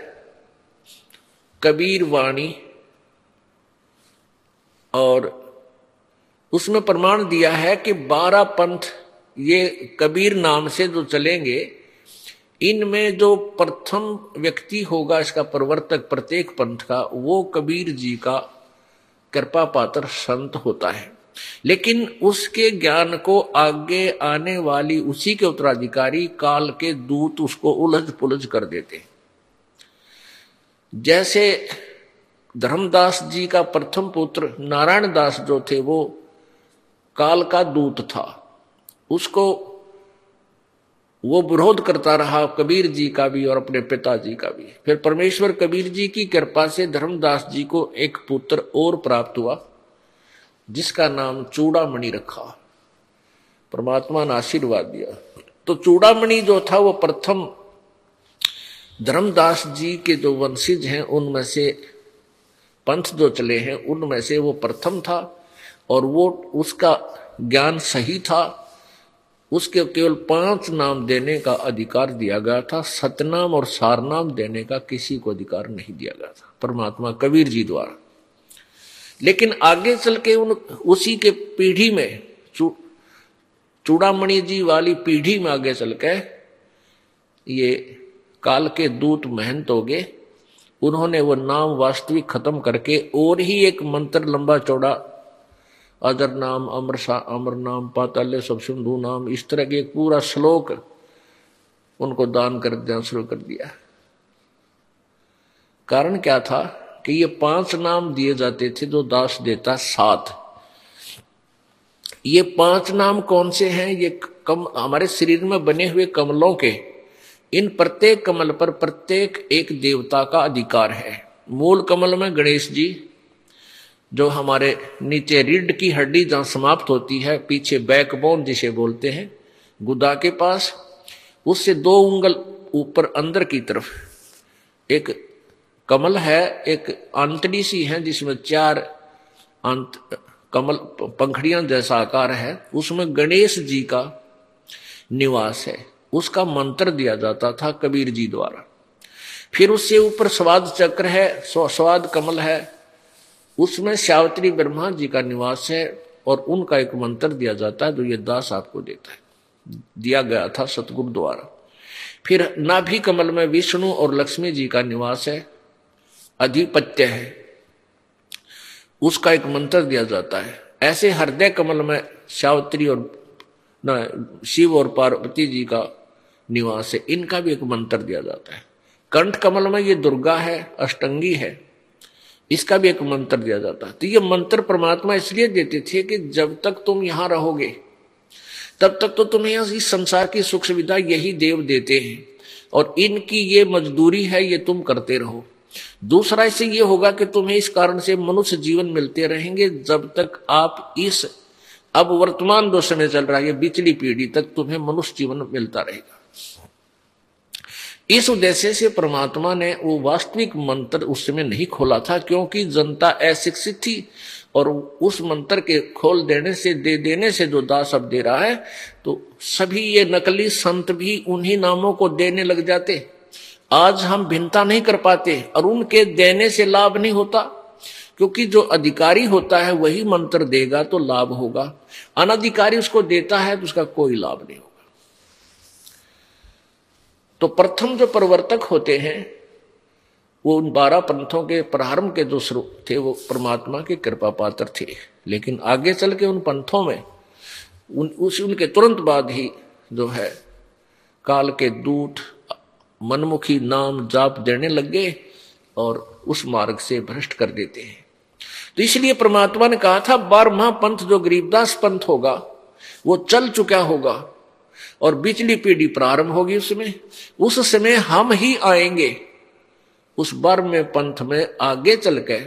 कबीर वाणी, और उसमें प्रमाण दिया है कि बारह पंथ ये कबीर नाम से जो चलेंगे, इनमें जो प्रथम व्यक्ति होगा इसका प्रवर्तक, प्रत्येक पंथ का, वो कबीर जी का कृपा पात्र संत होता है। लेकिन उसके ज्ञान को आगे आने वाली उसी के उत्तराधिकारी काल के दूत उसको उलझ पुलझ कर देते जैसे धर्मदास जी का प्रथम पुत्र नारायण दास जो थे, वो काल का दूत था। उसको वो विरोध करता रहा कबीर जी का भी और अपने पिताजी का भी। फिर परमेश्वर कबीर जी की कृपा से धर्मदास जी को एक पुत्र और प्राप्त हुआ। जिसका नाम चूड़ामणि रखा। परमात्मा ने आशीर्वाद दिया। तो चूड़ामणि जो था, वो प्रथम धर्मदास जी के जो वंशिज हैं, उनमें से पंथ जो चले हैं, उनमें से वो प्रथम था और वो उसका ज्ञान सही था। उसके केवल पाँच नाम देने का अधिकार दिया गया था। सतनाम और सारनाम देने का किसी को अधिकार नहीं दिया गया था। परमात्मा कबीर जी द्वारा। लेकिन आगे चल के उन उसी के पीढ़ी में चू, चूड़ामणि जी वाली पीढ़ी में आगे चल के ये काल के दूत महंत हो गए। उन्होंने वो नाम वास्तविक खत्म करके और ही एक मंत्र लंबा चौड़ा अदर नाम अमर सा अमर नाम पाताल्य सब सिंधु नाम इस तरह के एक पूरा श्लोक उनको दान कर देना शुरू कर दिया। कारण क्या था? कि ये पाँच नाम दिए जाते थे जो दास देता सात ये पाँच नाम कौन से हैं? ये कम, हमारे शरीर में बने हुए कमलों के। इन प्रत्येक कमल पर प्रत्येक एक देवता का अधिकार है। मूल कमल में गणेश जी, जो हमारे नीचे रीढ़ की हड्डी जहाँ समाप्त होती है, पीछे बैकबोन जिसे बोलते हैं, गुदा के पास, उससे दो उंगल ऊपर अंदर की तरफ़, एक कमल है एक आंतड़ी सी है, जिसमें चार अंत, कमल, पंखड़ियाँ जैसा आकार है। उसमें गणेश जी का निवास है। उसका मंत्र दिया जाता था कबीर जी द्वारा। फिर उससे ऊपर स्वाद चक्र है स्वाद कमल है। उसमें श्यावत्री ब्रह्मा जी का निवास है और उनका एक मंत्र दिया जाता है जो ये दास आपको देता है। दिया गया था सतगुरु द्वारा। फिर नाभि कमल में विष्णु और लक्ष्मी जी का निवास है। अधिपत्य है। उसका एक मंत्र दिया जाता है। ऐसे हृदय कमल में सावित्री और, न, शिव और पार्वती जी का निवास है। इनका भी एक मंत्र दिया जाता है। कंठ कमल में ये दुर्गा है, अष्टंगी है। इसका भी एक मंत्र दिया जाता है। तो ये मंत्र परमात्मा इसलिए देते थे कि जब तक तुम यहाँ रहोगे, तब तक तो तुम्हें इस संसार की सुख सुविधा यही देव देते हैं। और इनकी ये मजदूरी है, ये तुम करते रहो। दूसरा इससे ये होगा कि तुम्हें इस कारण से मनुष्य जीवन मिलते रहेंगे जब तक आप इस अब वर्तमान जो समय चल रहा है बिचली पीढ़ी तक तुम्हें मनुष्य जीवन मिलता रहेगा। इस उद्देश्य से परमात्मा ने वो वास्तविक मंत्र उस समय नहीं खोला था, क्योंकि जनता अशिक्षित थी और उस मंत्र के खोल देने से, दे देने से जो दास अब दे रहा है तो सभी ये नकली संत भी उन्हीं नामों को देने लग जाते। आज हम भिन्नता नहीं कर पाते और उनके देने से लाभ नहीं होता, क्योंकि जो अधिकारी होता है वही मंत्र देगा तो लाभ होगा। अनधिकारी उसको देता है तो उसका कोई लाभ नहीं होगा। तो प्रथम जो प्रवर्तक होते हैं, वो उन बारह पंथों के प्रारंभ के जो स्वरूप थे, वो परमात्मा के कृपा पात्र थे। लेकिन आगे चल के उन पंथों में, उन उस उनके तुरंत बाद ही जो है, काल के दूत मनमुखी नाम जाप देने लग गए और उस मार्ग से भ्रष्ट कर देते हैं। तो इसलिए परमात्मा ने कहा था बारहवा पंथ जो गरीबदास पंथ होगा, वो चल चुका होगा और बिचली पीढ़ी प्रारंभ होगी उसमें उस समय हम ही आएँगे। उस बारहवें पंथ में आगे चल के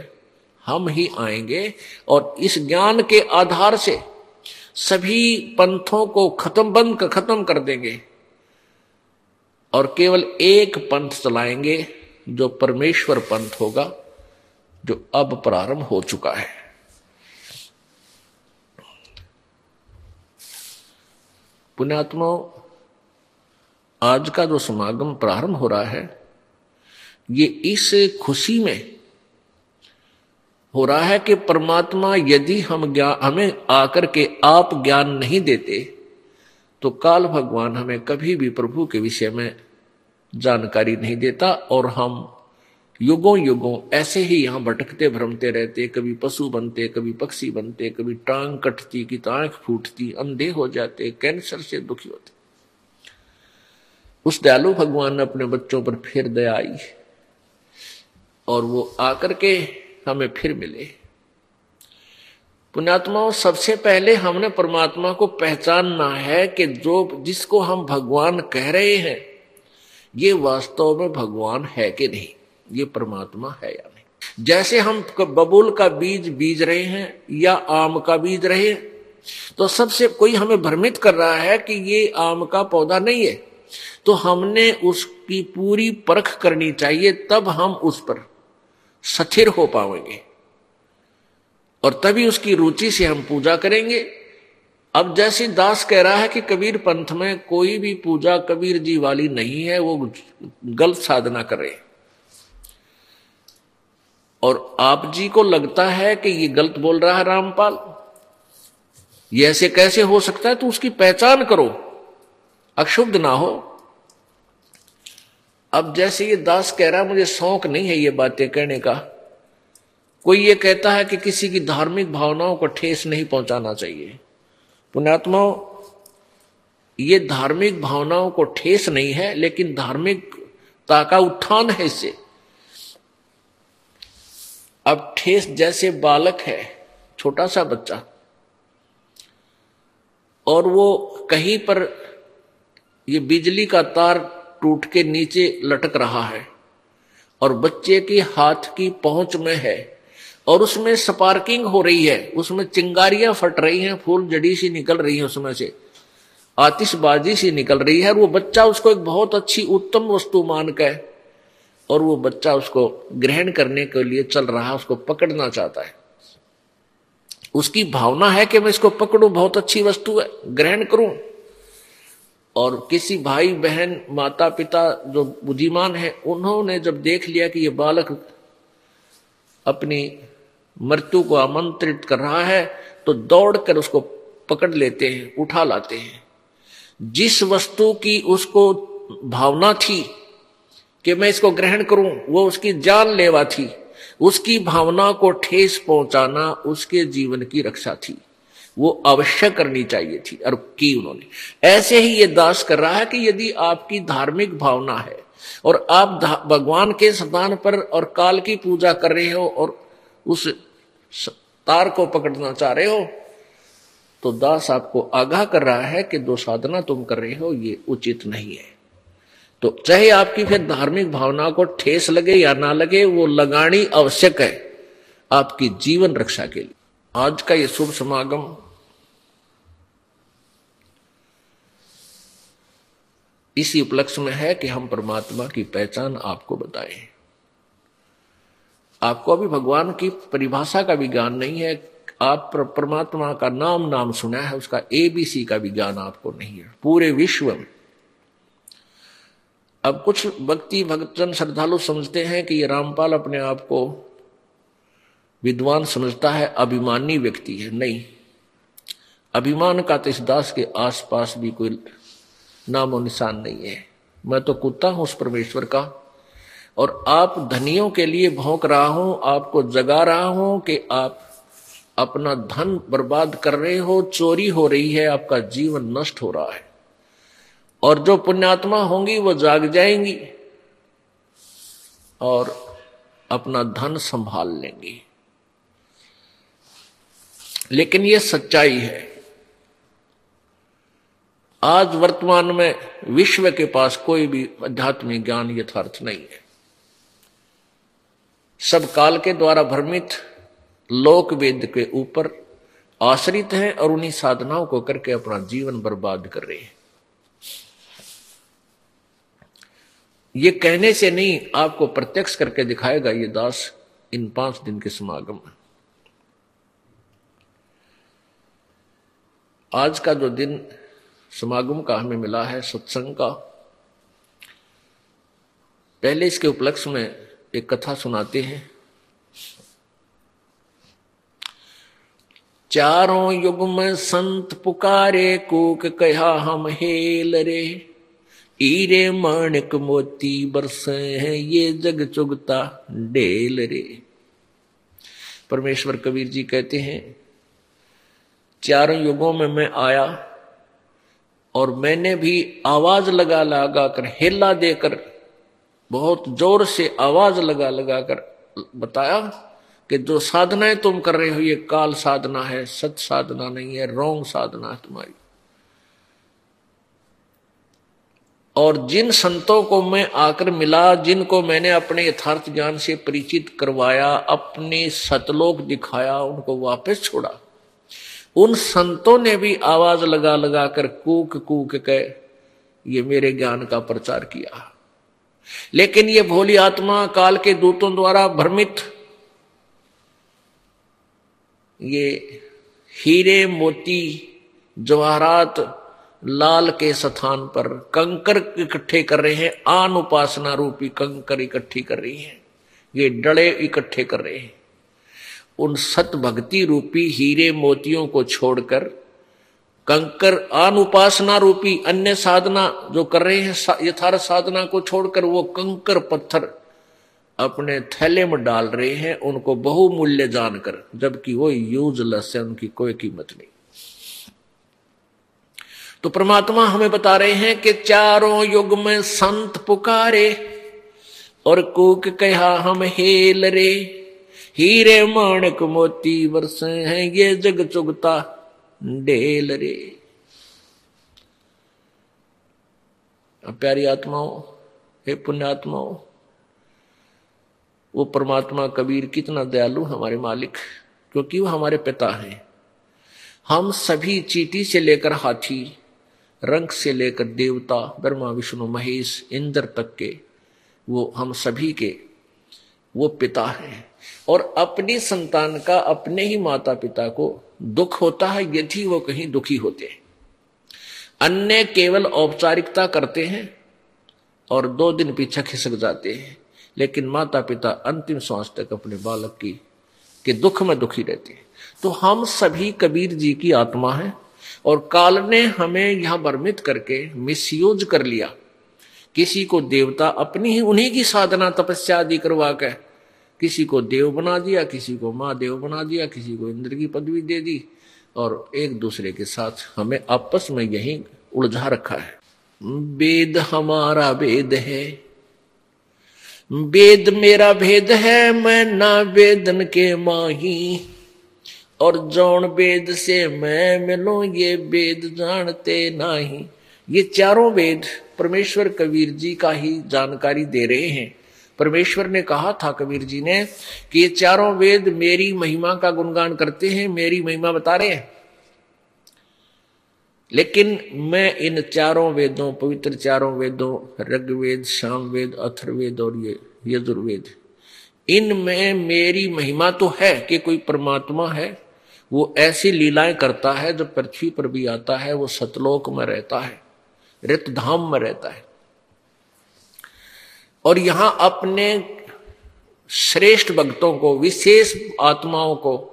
हम ही आएँगे और इस ज्ञान के आधार से सभी पंथों को खत्म बंद खत्म कर देंगे। और केवल एक पंथ चलाएँगे जो परमेश्वर पंथ होगा, जो अब प्रारंभ हो चुका है। पुण्यात्मा आज का जो समागम प्रारंभ हो रहा है, ये इस खुशी में हो रहा है कि परमात्मा यदि हम ज्ञान हमें आकर के आप ज्ञान नहीं देते तो काल भगवान हमें कभी भी प्रभु के विषय में जानकारी नहीं देता और हम युगों युगों ऐसे ही यहाँ भटकते, भ्रमते रहते, कभी पशु बनते, कभी पक्षी बनते, कभी टांग कटती की तांख फूटती, अंधे हो जाते, कैंसर से दुखी होते। उस दयालु भगवान ने अपने बच्चों पर फिर दया आई और वो आकर के हमें फिर मिले। पुण्यात्माओं सबसे पहले हमने परमात्मा को पहचानना है कि जो, जिसको हम भगवान कह रहे हैं, ये वास्तव में भगवान है कि नहीं? ये परमात्मा है या नहीं? जैसे हम बबूल का बीज बीज रहे हैं या आम का बीज रहे हैं तो सबसे, कोई हमें भ्रमित कर रहा है कि ये आम का पौधा नहीं है तो हमने उसकी पूरी परख करनी चाहिए, तब हम उस पर स्थिर हो पाएँगे। और तभी उसकी रुचि से हम पूजा करेंगे। अब जैसे दास कह रहा है कि कबीर पंथ में कोई भी पूजा कबीर जी वाली नहीं है, वो गलत साधना करे और आप जी को लगता है कि ये गलत बोल रहा है रामपाल। ये ऐसे कैसे हो सकता है? तो उसकी पहचान करो। अक्षुब्ध ना हो। अब जैसे ये दास कह रहा है, मुझे शौक नहीं है ये बातें कहने का। कोई ये कहता है कि किसी की धार्मिक भावनाओं को ठेस नहीं पहुंचाना चाहिए। पुण्यात्मा ये धार्मिक भावनाओं को ठेस नहीं है, लेकिन धार्मिकता का उत्थान है इससे। अब ठेस जैसे बालक है छोटा सा बच्चा, और वो कहीं पर ये बिजली का तार टूट के नीचे लटक रहा है, और बच्चे की हाथ की पहुँच में है और उसमें स्पार्किंग हो रही है, उसमें चिंगारियाँ फट रही हैं, फूल जड़ी सी निकल रही है उसमें से। आतिशबाजी सी निकल रही है और वो बच्चा उसको एक बहुत अच्छी उत्तम वस्तु मान के और वो बच्चा उसको ग्रहण करने के लिए चल रहा, उसको पकड़ना चाहता है। उसकी भावना है कि मैं इसको पकड़ूं, बहुत अच्छी वस्तु है, ग्रहण करूँ। और किसी भाई, बहन माता पिता जो बुद्धिमान है, उन्होंने जब देख लिया कि ये बालक अपनी मृत्यु को आमंत्रित कर रहा है तो दौड़कर उसको पकड़ लेते हैं, उठा लाते हैं। जिस वस्तु की उसको भावना थी कि मैं इसको ग्रहण करूँ, वो उसकी जान लेवा थी। उसकी भावना को ठेस पहुंचाना उसके जीवन की रक्षा थी। वो अवश्य करनी चाहिए थी और की उन्होंने। ऐसे ही ये दास कर रहा है कि यदि आपकी धार्मिक भावना है और आप भगवान के स्थान पर और काल की पूजा कर रहे हो और उस तार को पकड़ना चाह रहे हो तो दास आपको आगाह कर रहा है कि जो साधना तुम कर रहे हो, ये उचित नहीं है। तो चाहे आपकी फिर धार्मिक भावना को ठेस लगे या ना लगे, वो लगानी आवश्यक है आपकी जीवन रक्षा के लिए। आज का ये शुभ समागम इसी उपलक्ष्य में है कि हम परमात्मा की पहचान आपको बताएँ। आपको अभी भगवान की परिभाषा का भी ज्ञान नहीं है, आप परमात्मा का नाम नाम सुना है, उसका एबीसी का भी ज्ञान आपको नहीं है, पूरे विश्व में। अब कुछ भक्ति भक्तजन श्रद्धालु समझते हैं कि ये रामपाल अपने आप को विद्वान समझता है, अभिमानी व्यक्ति है, नहीं। अभिमान का तो इस दास के आसपास भी कोई नामो निशान नहीं है। मैं तो कुत्ता हूँ उस परमेश्वर का। और आप धनियों के लिए भोंक रहा हूँ, आपको जगा रहा हूँ कि आप अपना धन बर्बाद कर रहे हो, चोरी हो रही है, आपका जीवन नष्ट हो रहा है। और जो पुण्यात्मा होंगी, वो जाग जाएँगी और अपना धन संभाल लेंगी। लेकिन ये सच्चाई है। आज वर्तमान में विश्व के पास कोई भी आध्यात्मिक ज्ञान यथार्थ नहीं है। सब काल के द्वारा भ्रमित लोक वेद के ऊपर आश्रित हैं और उन्हीं साधनाओं को करके अपना जीवन बर्बाद कर रहे हैं। ये कहने से नहीं आपको प्रत्यक्ष करके दिखाएगा ये दास इन पाँच दिन के समागम आज का जो दिन समागम का हमें मिला है सत्संग का, पहले इसके उपलक्ष्य में एक कथा सुनाते हैं। चारों युग में संत पुकारे, कूक कहा, हम हेल रे। ईरे माणिक मोती बरसे हैं, ये जग चुगता डेल रे। परमेश्वर कबीर जी कहते हैं, चारों युगों में मैं आया और मैंने भी आवाज़ लगा लगा कर हेला देकर बहुत ज़ोर से आवाज़ लगा लगा कर बताया कि जो साधनाएँ तुम कर रहे हो, ये काल साधना है सत साधना नहीं है, रोंग साधना है तुम्हारी। और जिन संतों को मैं आकर मिला, जिनको मैंने अपने यथार्थ ज्ञान से परिचित करवाया, अपने सतलोक दिखाया, उनको वापस छोड़ा। उन संतों ने भी आवाज़ लगा लगा कर कूक कूक के ये मेरे ज्ञान का प्रचार किया। लेकिन ये भोली आत्मा काल के दूतों द्वारा भ्रमित। ये हीरे मोती जवाहरात लाल के स्थान पर कंकर इकट्ठे कर रहे हैं, आन उपासना रूपी कंकर इकट्ठी कर रही हैं, ये डड़े इकट्ठे कर रहे हैं। उन सत भक्ति रूपी हीरे मोतियों को छोड़कर कंकर अनुपासना रूपी अन्य साधना जो कर रहे हैं यथार्थ साधना को छोड़कर वो कंकर पत्थर अपने थैले में डाल रहे हैं, उनको बहुमूल्य जानकर, जबकि वो यूजलेस है, उनकी कोई कीमत नहीं। तो परमात्मा हमें बता रहे हैं कि चारों युग में संत पुकारे और कूक कहा, हम हेल रे, हीरे माणक मोती वर्षे हैं, ये जग चुगता डेल रे प्यारी आत्माओं, हे पुण्यात्माओं वो परमात्मा कबीर कितना दयालु हमारे मालिक, क्योंकि वो हमारे पिता हैं। हम सभी चीटी से लेकर हाथी, रंग से लेकर देवता, ब्रह्मा, विष्णु, महेश, इंद्र तक के, वो हम सभी के, वो पिता है। और अपनी संतान का, अपने ही माता पिता को दुख होता है यदि वो कहीं दुखी होते हैं। अन्य केवल औपचारिकता करते हैं और दो दिन पीछे खिसक जाते हैं, लेकिन माता पिता अंतिम श्वास तक अपने बालक की, के दुख में दुखी रहते हैं। तो हम सभी कबीर जी की आत्मा है और काल ने हमें यह वर्मित करके, मिसयूज कर लिया। किसी को देवता अपनी ही, उन्हीं की साधना तपस्या आदि करवा कर किसी को देव बना दिया, किसी को माँ देव बना दिया, किसी को इंद्र की पदवी दे दी और एक दूसरे के साथ हमें आपस में यही उलझा रखा है। वेद हमारा वेद है वेद मेरा भेद है, मैं ना वेदन के माही और जौन वेद से मैं मिलूं, ये वेद जानते नहीं। ये चारों वेद परमेश्वर कबीर जी का ही जानकारी दे रहे हैं। परमेश्वर ने कहा था कबीर जी ने कि ये चारों वेद मेरी महिमा का गुणगान करते हैं, मेरी महिमा बता रहे हैं। लेकिन मैं इन चारों वेदों, पवित्र चारों वेदों, ऋग्वेद शामवेद अथर्वेद और ये यजुर्वेद इनमें मेरी महिमा तो है कि कोई परमात्मा है, वो ऐसी लीलाएँ करता है जो पृथ्वी पर भी आता है, वो सतलोक में रहता है, रितधाम में रहता है। और यहाँ अपने श्रेष्ठ भक्तों को, विशेष आत्माओं को,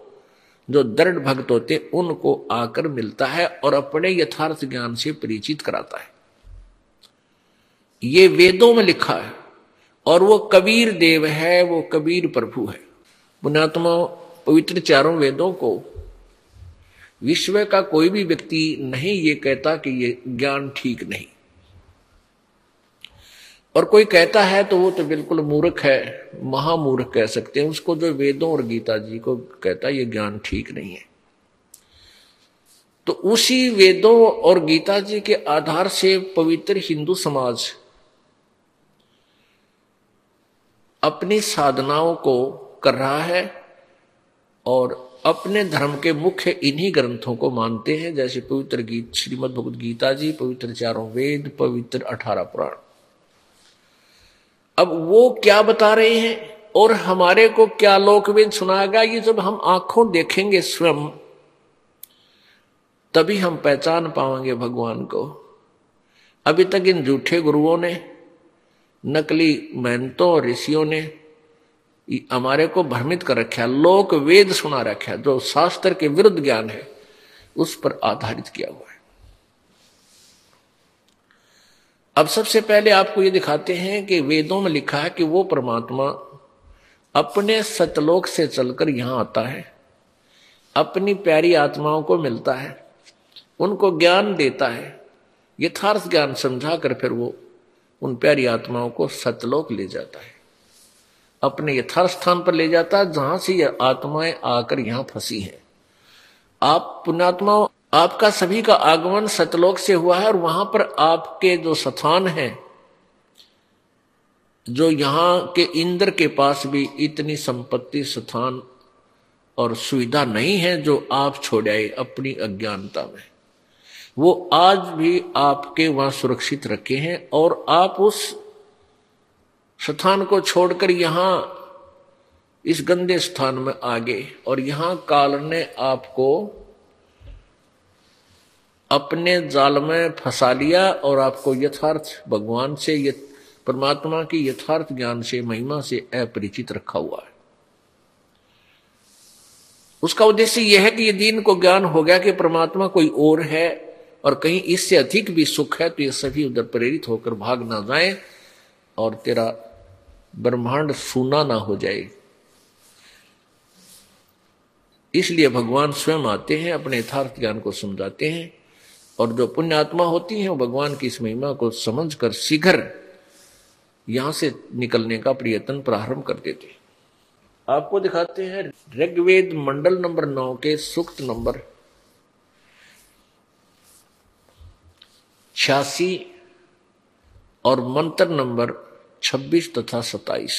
जो दृढ़ भक्त होते उनको आकर मिलता है और अपने यथार्थ ज्ञान से परिचित कराता है। ये वेदों में लिखा है, और वो कबीर देव है, वो कबीर प्रभु है। पुणात्मा पवित्र चारों वेदों को, विश्व का कोई भी व्यक्ति नहीं ये कहता कि ये ज्ञान ठीक नहीं। और कोई कहता है तो वो तो बिल्कुल मूर्ख है, महामूर्ख कह सकते हैं। उसको जो वेदों और गीता जी को कहता है, ये ज्ञान ठीक नहीं है। तो उसी वेदों और गीता जी के आधार से पवित्र हिंदू समाज अपनी साधनाओं को कर रहा है और अपने धर्म के मुख्य इन्हीं ग्रंथों को मानते हैं, जैसे पवित्र गीत श्रीमद भगवद गीता जी, पवित्र चारों वेद, पवित्र अठारह पुराण। अब वो क्या बता रहे हैं? और हमारे को क्या लोकवेद सुनाएगा? ये जब हम आँखों देखेंगे स्वयं, तभी हम पहचान पाएँगे भगवान को। अभी तक इन झूठे गुरुओं ने, नकली मेहनतों और ऋषियों ने हमारे को भ्रमित कर रखा लोक वेद सुना रखा जो शास्त्र के विरुद्ध ज्ञान है, उस पर आधारित किया हुआ है। अब सबसे पहले आपको ये दिखाते हैं कि वेदों में लिखा है कि वो परमात्मा अपने सतलोक से चलकर यहाँ आता है। अपनी प्यारी आत्माओं को मिलता है। उनको ज्ञान देता है। यथार्थ ज्ञान समझा कर फिर वो उन प्यारी आत्माओं को सतलोक ले जाता है। अपने यथार्थ स्थान पर ले जाता है, जहाँ से ये आत्माएँ आकर यहाँ फंसी हैं। आप पुण्यात्माओं आपका सभी का आगमन सतलोक से हुआ है और वहाँ पर आपके जो स्थान है, जो यहाँ के इंद्र के पास भी इतनी संपत्ति, स्थान और सुविधा नहीं है जो आप छोड़ आए अपनी अज्ञानता में। वो आज भी आपके वहाँ सुरक्षित रखे हैं और आप उस स्थान को छोड़कर यहाँ इस गंदे स्थान में आगे और यहाँ काल ने आपको अपने जाल में फंसा लिया और आपको यथार्थ भगवान से ये परमात्मा की यथार्थ ज्ञान से, महिमा से अपरिचित रखा हुआ है। उसका उद्देश्य यह है कि ये दीन को ज्ञान हो गया कि परमात्मा कोई और है और कहीं इससे अधिक भी सुख है तो ये सभी उधर प्रेरित होकर भाग ना जाए और तेरा ब्रह्मांड सूना ना हो जाए। इसलिए भगवान स्वयं आते हैं, अपने यथार्थ ज्ञान को समझाते हैं। और जो पुण्य आत्मा होती है, वो भगवान की इस महिमा को समझकर शीघ्र यहाँ से निकलने का प्रयत्न प्रारंभ कर देते आपको दिखाते हैं ऋग्वेद मंडल नंबर नौ के सूक्त नंबर छियासी और मंत्र नंबर 26 तथा 27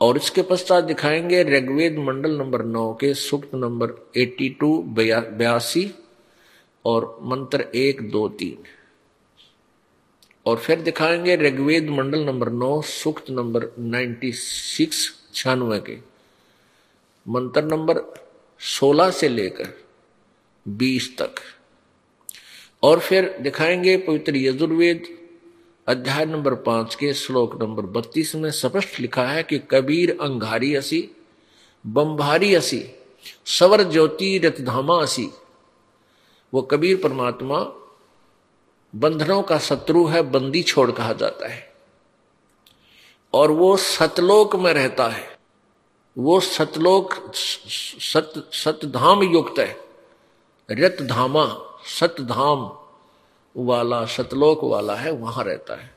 और इसके पश्चात दिखाएँगे ऋग्वेद मंडल नंबर नौ के सूक्त नंबर 82 बयासी और मंत्र एक, दो, तीन। और फिर दिखाएँगे ऋग्वेद मंडल नंबर नौ, सूक्त नंबर नाइन्टी सिक्स छियानवे के। मंत्र नंबर सोलह से लेकर बीस तक। और फिर दिखाएँगे पवित्र यजुर्वेद, अध्याय नंबर पाँच के, श्लोक नंबर बत्तीस में स्पष्ट लिखा है कि कबीर अंगारी असी बम्भारी असी, सवर ज्योति रतधामा असी वो कबीर परमात्मा बंधनों का शत्रु है, बंदी छोड़ कहा जाता है। और वो सतलोक में रहता है। वो सतलोक, सत, सतधाम युक्त है। रत रतधामा, सतधाम वाला, सतलोक वाला है, वहाँ रहता है।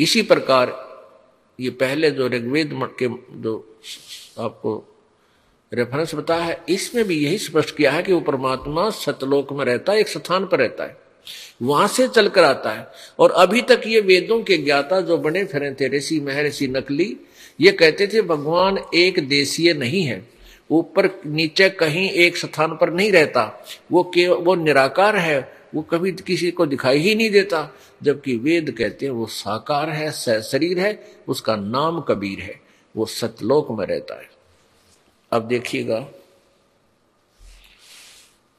इसी प्रकार ये पहले जो ऋग्वेद के जो आपको रेफरेंस बताया है, इसमें भी यही स्पष्ट किया है कि वो परमात्मा सतलोक में रहता है, एक स्थान पर रहता है। वहाँ से चलकर आता है। और अभी तक ये वेदों के ज्ञाता जो बने फिरे थे, ऋषि, महर्षि, नकली, ये कहते थे, भगवान एक देशीय नहीं है। ऊपर, नीचे कहीं एक स्थान पर नहीं रहता। वो केवल वो निराकार है, वो कभी किसी को दिखाई ही नहीं देता। जबकि वेद कहते हैं, वो साकार है शरीर है, उसका नाम कबीर है, वो सतलोक में रहता है। अब देखिएगा।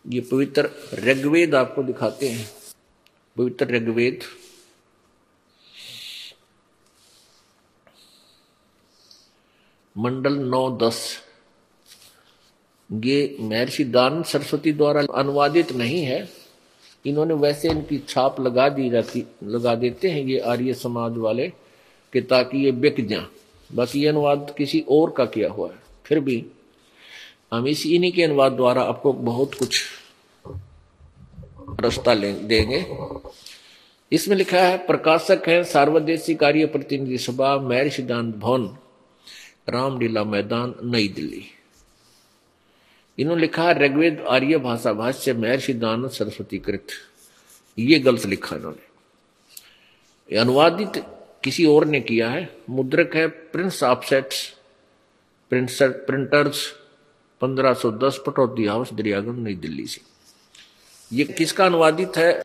ये पवित्र ऋग्वेद आपको दिखाते हैं। पवित्र ऋग्वेद। मंडल नौ दस। ये महर्षि दान सरस्वती द्वारा अनुवादित नहीं है। इन्होंने वैसे इनकी छाप लगा दी जाती लगा देते हैं ये आर्य समाज वाले कि ताकि ये बिक जाए। बाकी ये अनुवाद किसी और का किया हुआ है। फिर भी हम इस इन्हीं के अनुवाद द्वारा आपको बहुत कुछ रास्ता देंगे। इसमें लिखा है, प्रकाशक है, सार्वदेशी कार्य प्रतिनिधि सभा, मैर सिद्धांत भवन, रामलीला मैदान, नई दिल्ली। इन्होंने लिखा है, ऋग्वेद, आर्य भाषा, भाष्य, मैर सिद्धांत, सरस्वती कृत। ये गलत लिखा इन्होंने। अनुवादित किसी और ने किया है। मुद्रक है, prince offsets printers 1510 Pataudi house Daryaganj Nai Delhi से। ये किसका अनुवादित है?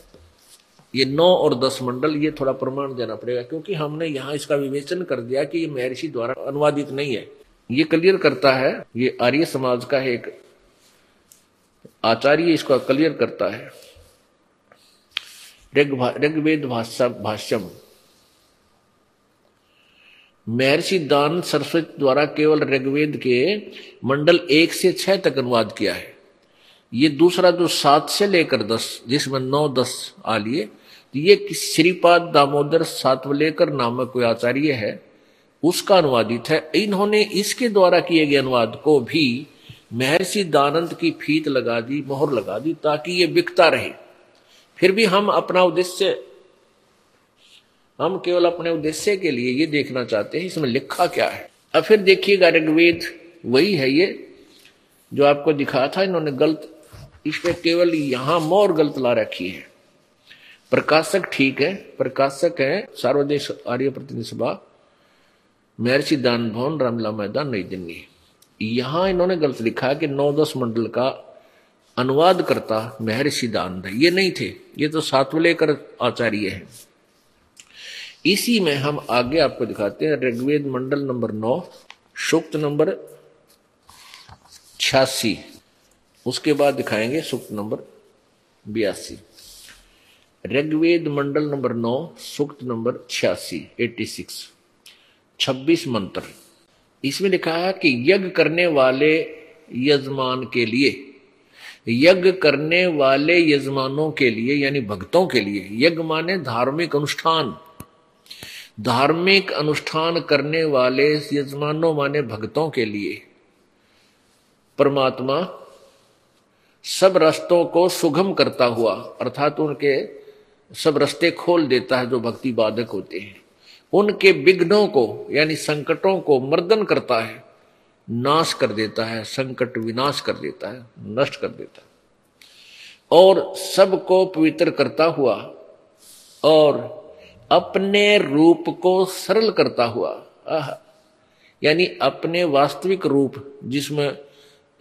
ये नौ और दस मंडल, ये थोड़ा प्रमाण देना पड़ेगा, क्योंकि हमने यहाँ इसका विवेचन कर दिया कि ये महर्षि द्वारा अनुवादित नहीं है। ये क्लियर करता है, ये आर्य समाज का है एक आचार्य, इसका क्लियर करता है। ऋग्वेद भाष्यम। महर्षि दान सरस्वती द्वारा केवल ऋग्वेद के मंडल एक से छह तक अनुवाद किया है। ये दूसरा जो सात से लेकर दस, जिसमें नौ, दस आ लिए ये श्रीपाद दामोदर सातवलेकर नामक कोई आचार्य है, उसका अनुवादित है। इन्होंने इसके द्वारा किए गए अनुवाद को भी महर्षि दानंद की फीत लगा दी, मोहर लगा दी, ताकि ये बिकता रहे। फिर भी हम अपना उद्देश्य हम केवल अपने उद्देश्य के लिए ये देखना चाहते हैं, इसमें लिखा क्या है। अब फिर देखिएगा, ऋग्वेद वही है ये, जो आपको दिखा था, इन्होंने गलत, इसमें केवल यहाँ मोर गलत ला रखी है। प्रकाशक ठीक है, प्रकाशक है सार्वदेश आर्य प्रतिनिधि सभा महर्षि दान भवन रामला मैदान, नई दिल्ली। यहाँ इन्होंने गलत लिखा कि नौ दस मंडल का अनुवाद करता महर्षि दान ये नहीं थे, ये तो सातवलेकर आचार्य है। इसी में हम आगे आपको दिखाते हैं ऋग्वेद मंडल नंबर नौ, सूक्त नंबर छियासी। उसके बाद दिखाएँगे सूक्त नंबर बयासी। ऋग्वेद मंडल नंबर नौ, सूक्त नंबर छियासी एट्टी सिक्स छब्बीस मंत्र। इसमें लिखा है कि यज्ञ करने वाले यजमान के लिए, यज्ञ करने वाले यजमानों के लिए, यानी भक्तों के लिए, यज्ञ माने धार्मिक अनुष्ठान। धार्मिक अनुष्ठान करने वाले यजमानों माने भक्तों के लिए। परमात्मा सब रास्तों को सुगम करता हुआ, अर्थात उनके सब रास्ते खोल देता है जो भक्ति बाधक होते हैं। उनके विघ्नों को, यानी संकटों को मर्दन करता है, नाश कर देता है, संकट विनाश कर देता है, नष्ट कर देता है। और सबको पवित्र करता हुआ और अपने रूप को सरल करता हुआ यानी अपने वास्तविक रूप, जिसमें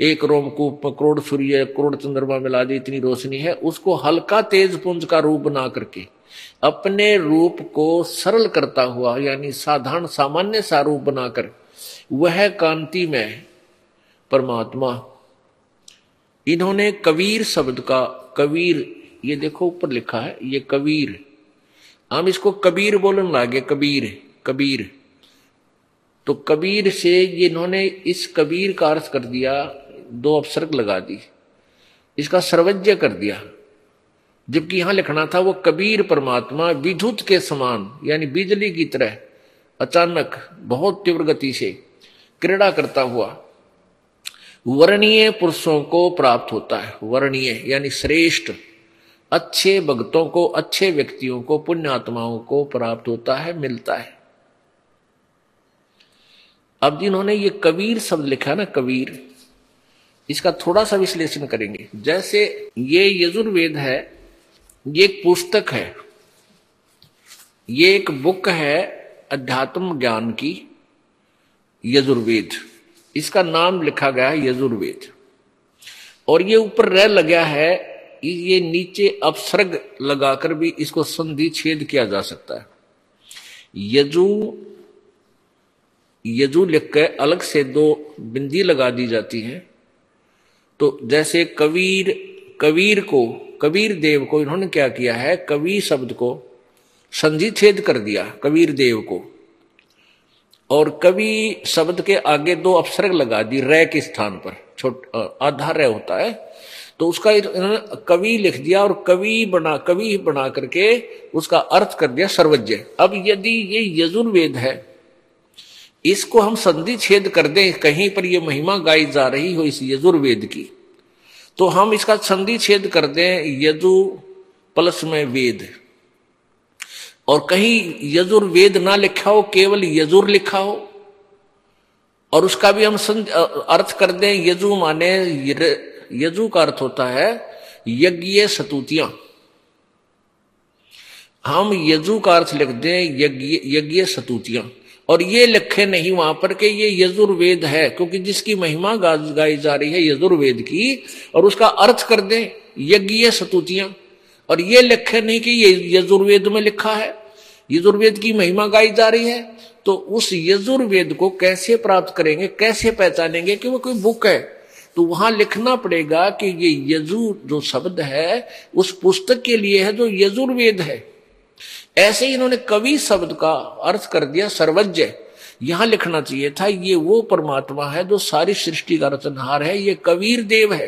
एक रोम रोमकूप करोड़ सूर्य करोड़ चंद्रमा मिला दी, इतनी रोशनी है, उसको हल्का तेज पुंज का रूप बना करके, अपने रूप को सरल करता हुआ, यानी साधारण सामान्य सा रूप बनाकर, वह कांति में परमात्मा। इन्होंने कबीर शब्द का, कबीर, ये देखो ऊपर लिखा है, ये कबीर हम इसको कबीर बोलने लागे, कबीर कबीर। तो कबीर से ये इन्होंने इस कबीर का अर्थ कर दिया, दो अपसर्ग लगा दी। इसका सर्वज्ञ कर दिया। जबकि यहाँ लिखना था वो कबीर परमात्मा विद्युत के समान, यानी बिजली की तरह, अचानक, बहुत तीव्र गति से क्रीड़ा करता हुआ। वर्णीय पुरुषों को प्राप्त होता है। वर्णीय, यानी श्रेष्ठ। अच्छे भक्तों को, अच्छे व्यक्तियों को पुण्यात्माओं को प्राप्त होता है, मिलता है। अब जिन्होंने ये कबीर शब्द लिखा ना, कबीर, इसका थोड़ा सा विश्लेषण करेंगे। जैसे ये यजुर्वेद है, ये एक पुस्तक है, ये एक बुक है अध्यात्म ज्ञान की, यजुर्वेद। इसका नाम लिखा गया है यजुर्वेद। और ये ऊपर रह लगा है ये नीचे अपसर्ग लगाकर भी इसको संधि छेद किया जा सकता है। यजु यजु लिख के अलग से दो बिंदी लगा दी जाती है। तो जैसे कबीर कबीर को, कबीर देव को इन्होंने क्या किया है? कवि शब्द को संधि छेद कर दिया, कबीर देव को। और कवि शब्द के आगे दो अपसर्ग लगा दी रे के स्थान पर, छोट आधा रे होता है। तो उसका इन्होंने कवि लिख दिया और कवि बना कवि बना करके उसका अर्थ कर दिया सर्वज्ञ। अब यदि ये यजुर्वेद है, इसको हम संधि छेद कर दें, कहीं पर ये महिमा गाई जा रही हो इस यजुर्वेद की तो हम इसका संधि छेद कर दें, यजु प्लस में वेद। और कहीं यजुर्वेद ना लिखा हो, केवल यजुर लिखा हो, और उसका भी हम अर्थ कर दें, यजु माने यजु का अर्थ होता है यज्ञ सतुतियाँ। हम यजु का अर्थ लिख दें, यज्ञ यज्ञ सतुतियाँ। और ये लिखे नहीं वहाँ पर कि ये यजुर्वेद है, क्योंकि जिसकी महिमा गाई जा रही है यजुर्वेद की, और उसका अर्थ कर दें, यज्ञ सतुतियाँ। और ये लिखे नहीं कि ये यजुर्वेद में लिखा है, यजुर्वेद की महिमा गाई जा रही है। तो उस यजुर्वेद को कैसे प्राप्त करेंगे, कैसे पहचानेंगे कि वो कोई बुक है? तो वहाँ लिखना पड़ेगा कि ये यजु जो शब्द है, उस पुस्तक के लिए है जो यजुर्वेद है। ऐसे ही इन्होंने कवि शब्द का अर्थ कर दिया, सर्वज्ञ। यहाँ लिखना चाहिए था, ये वो परमात्मा है जो सारी सृष्टि का रचनहार है, ये कबीर देव है।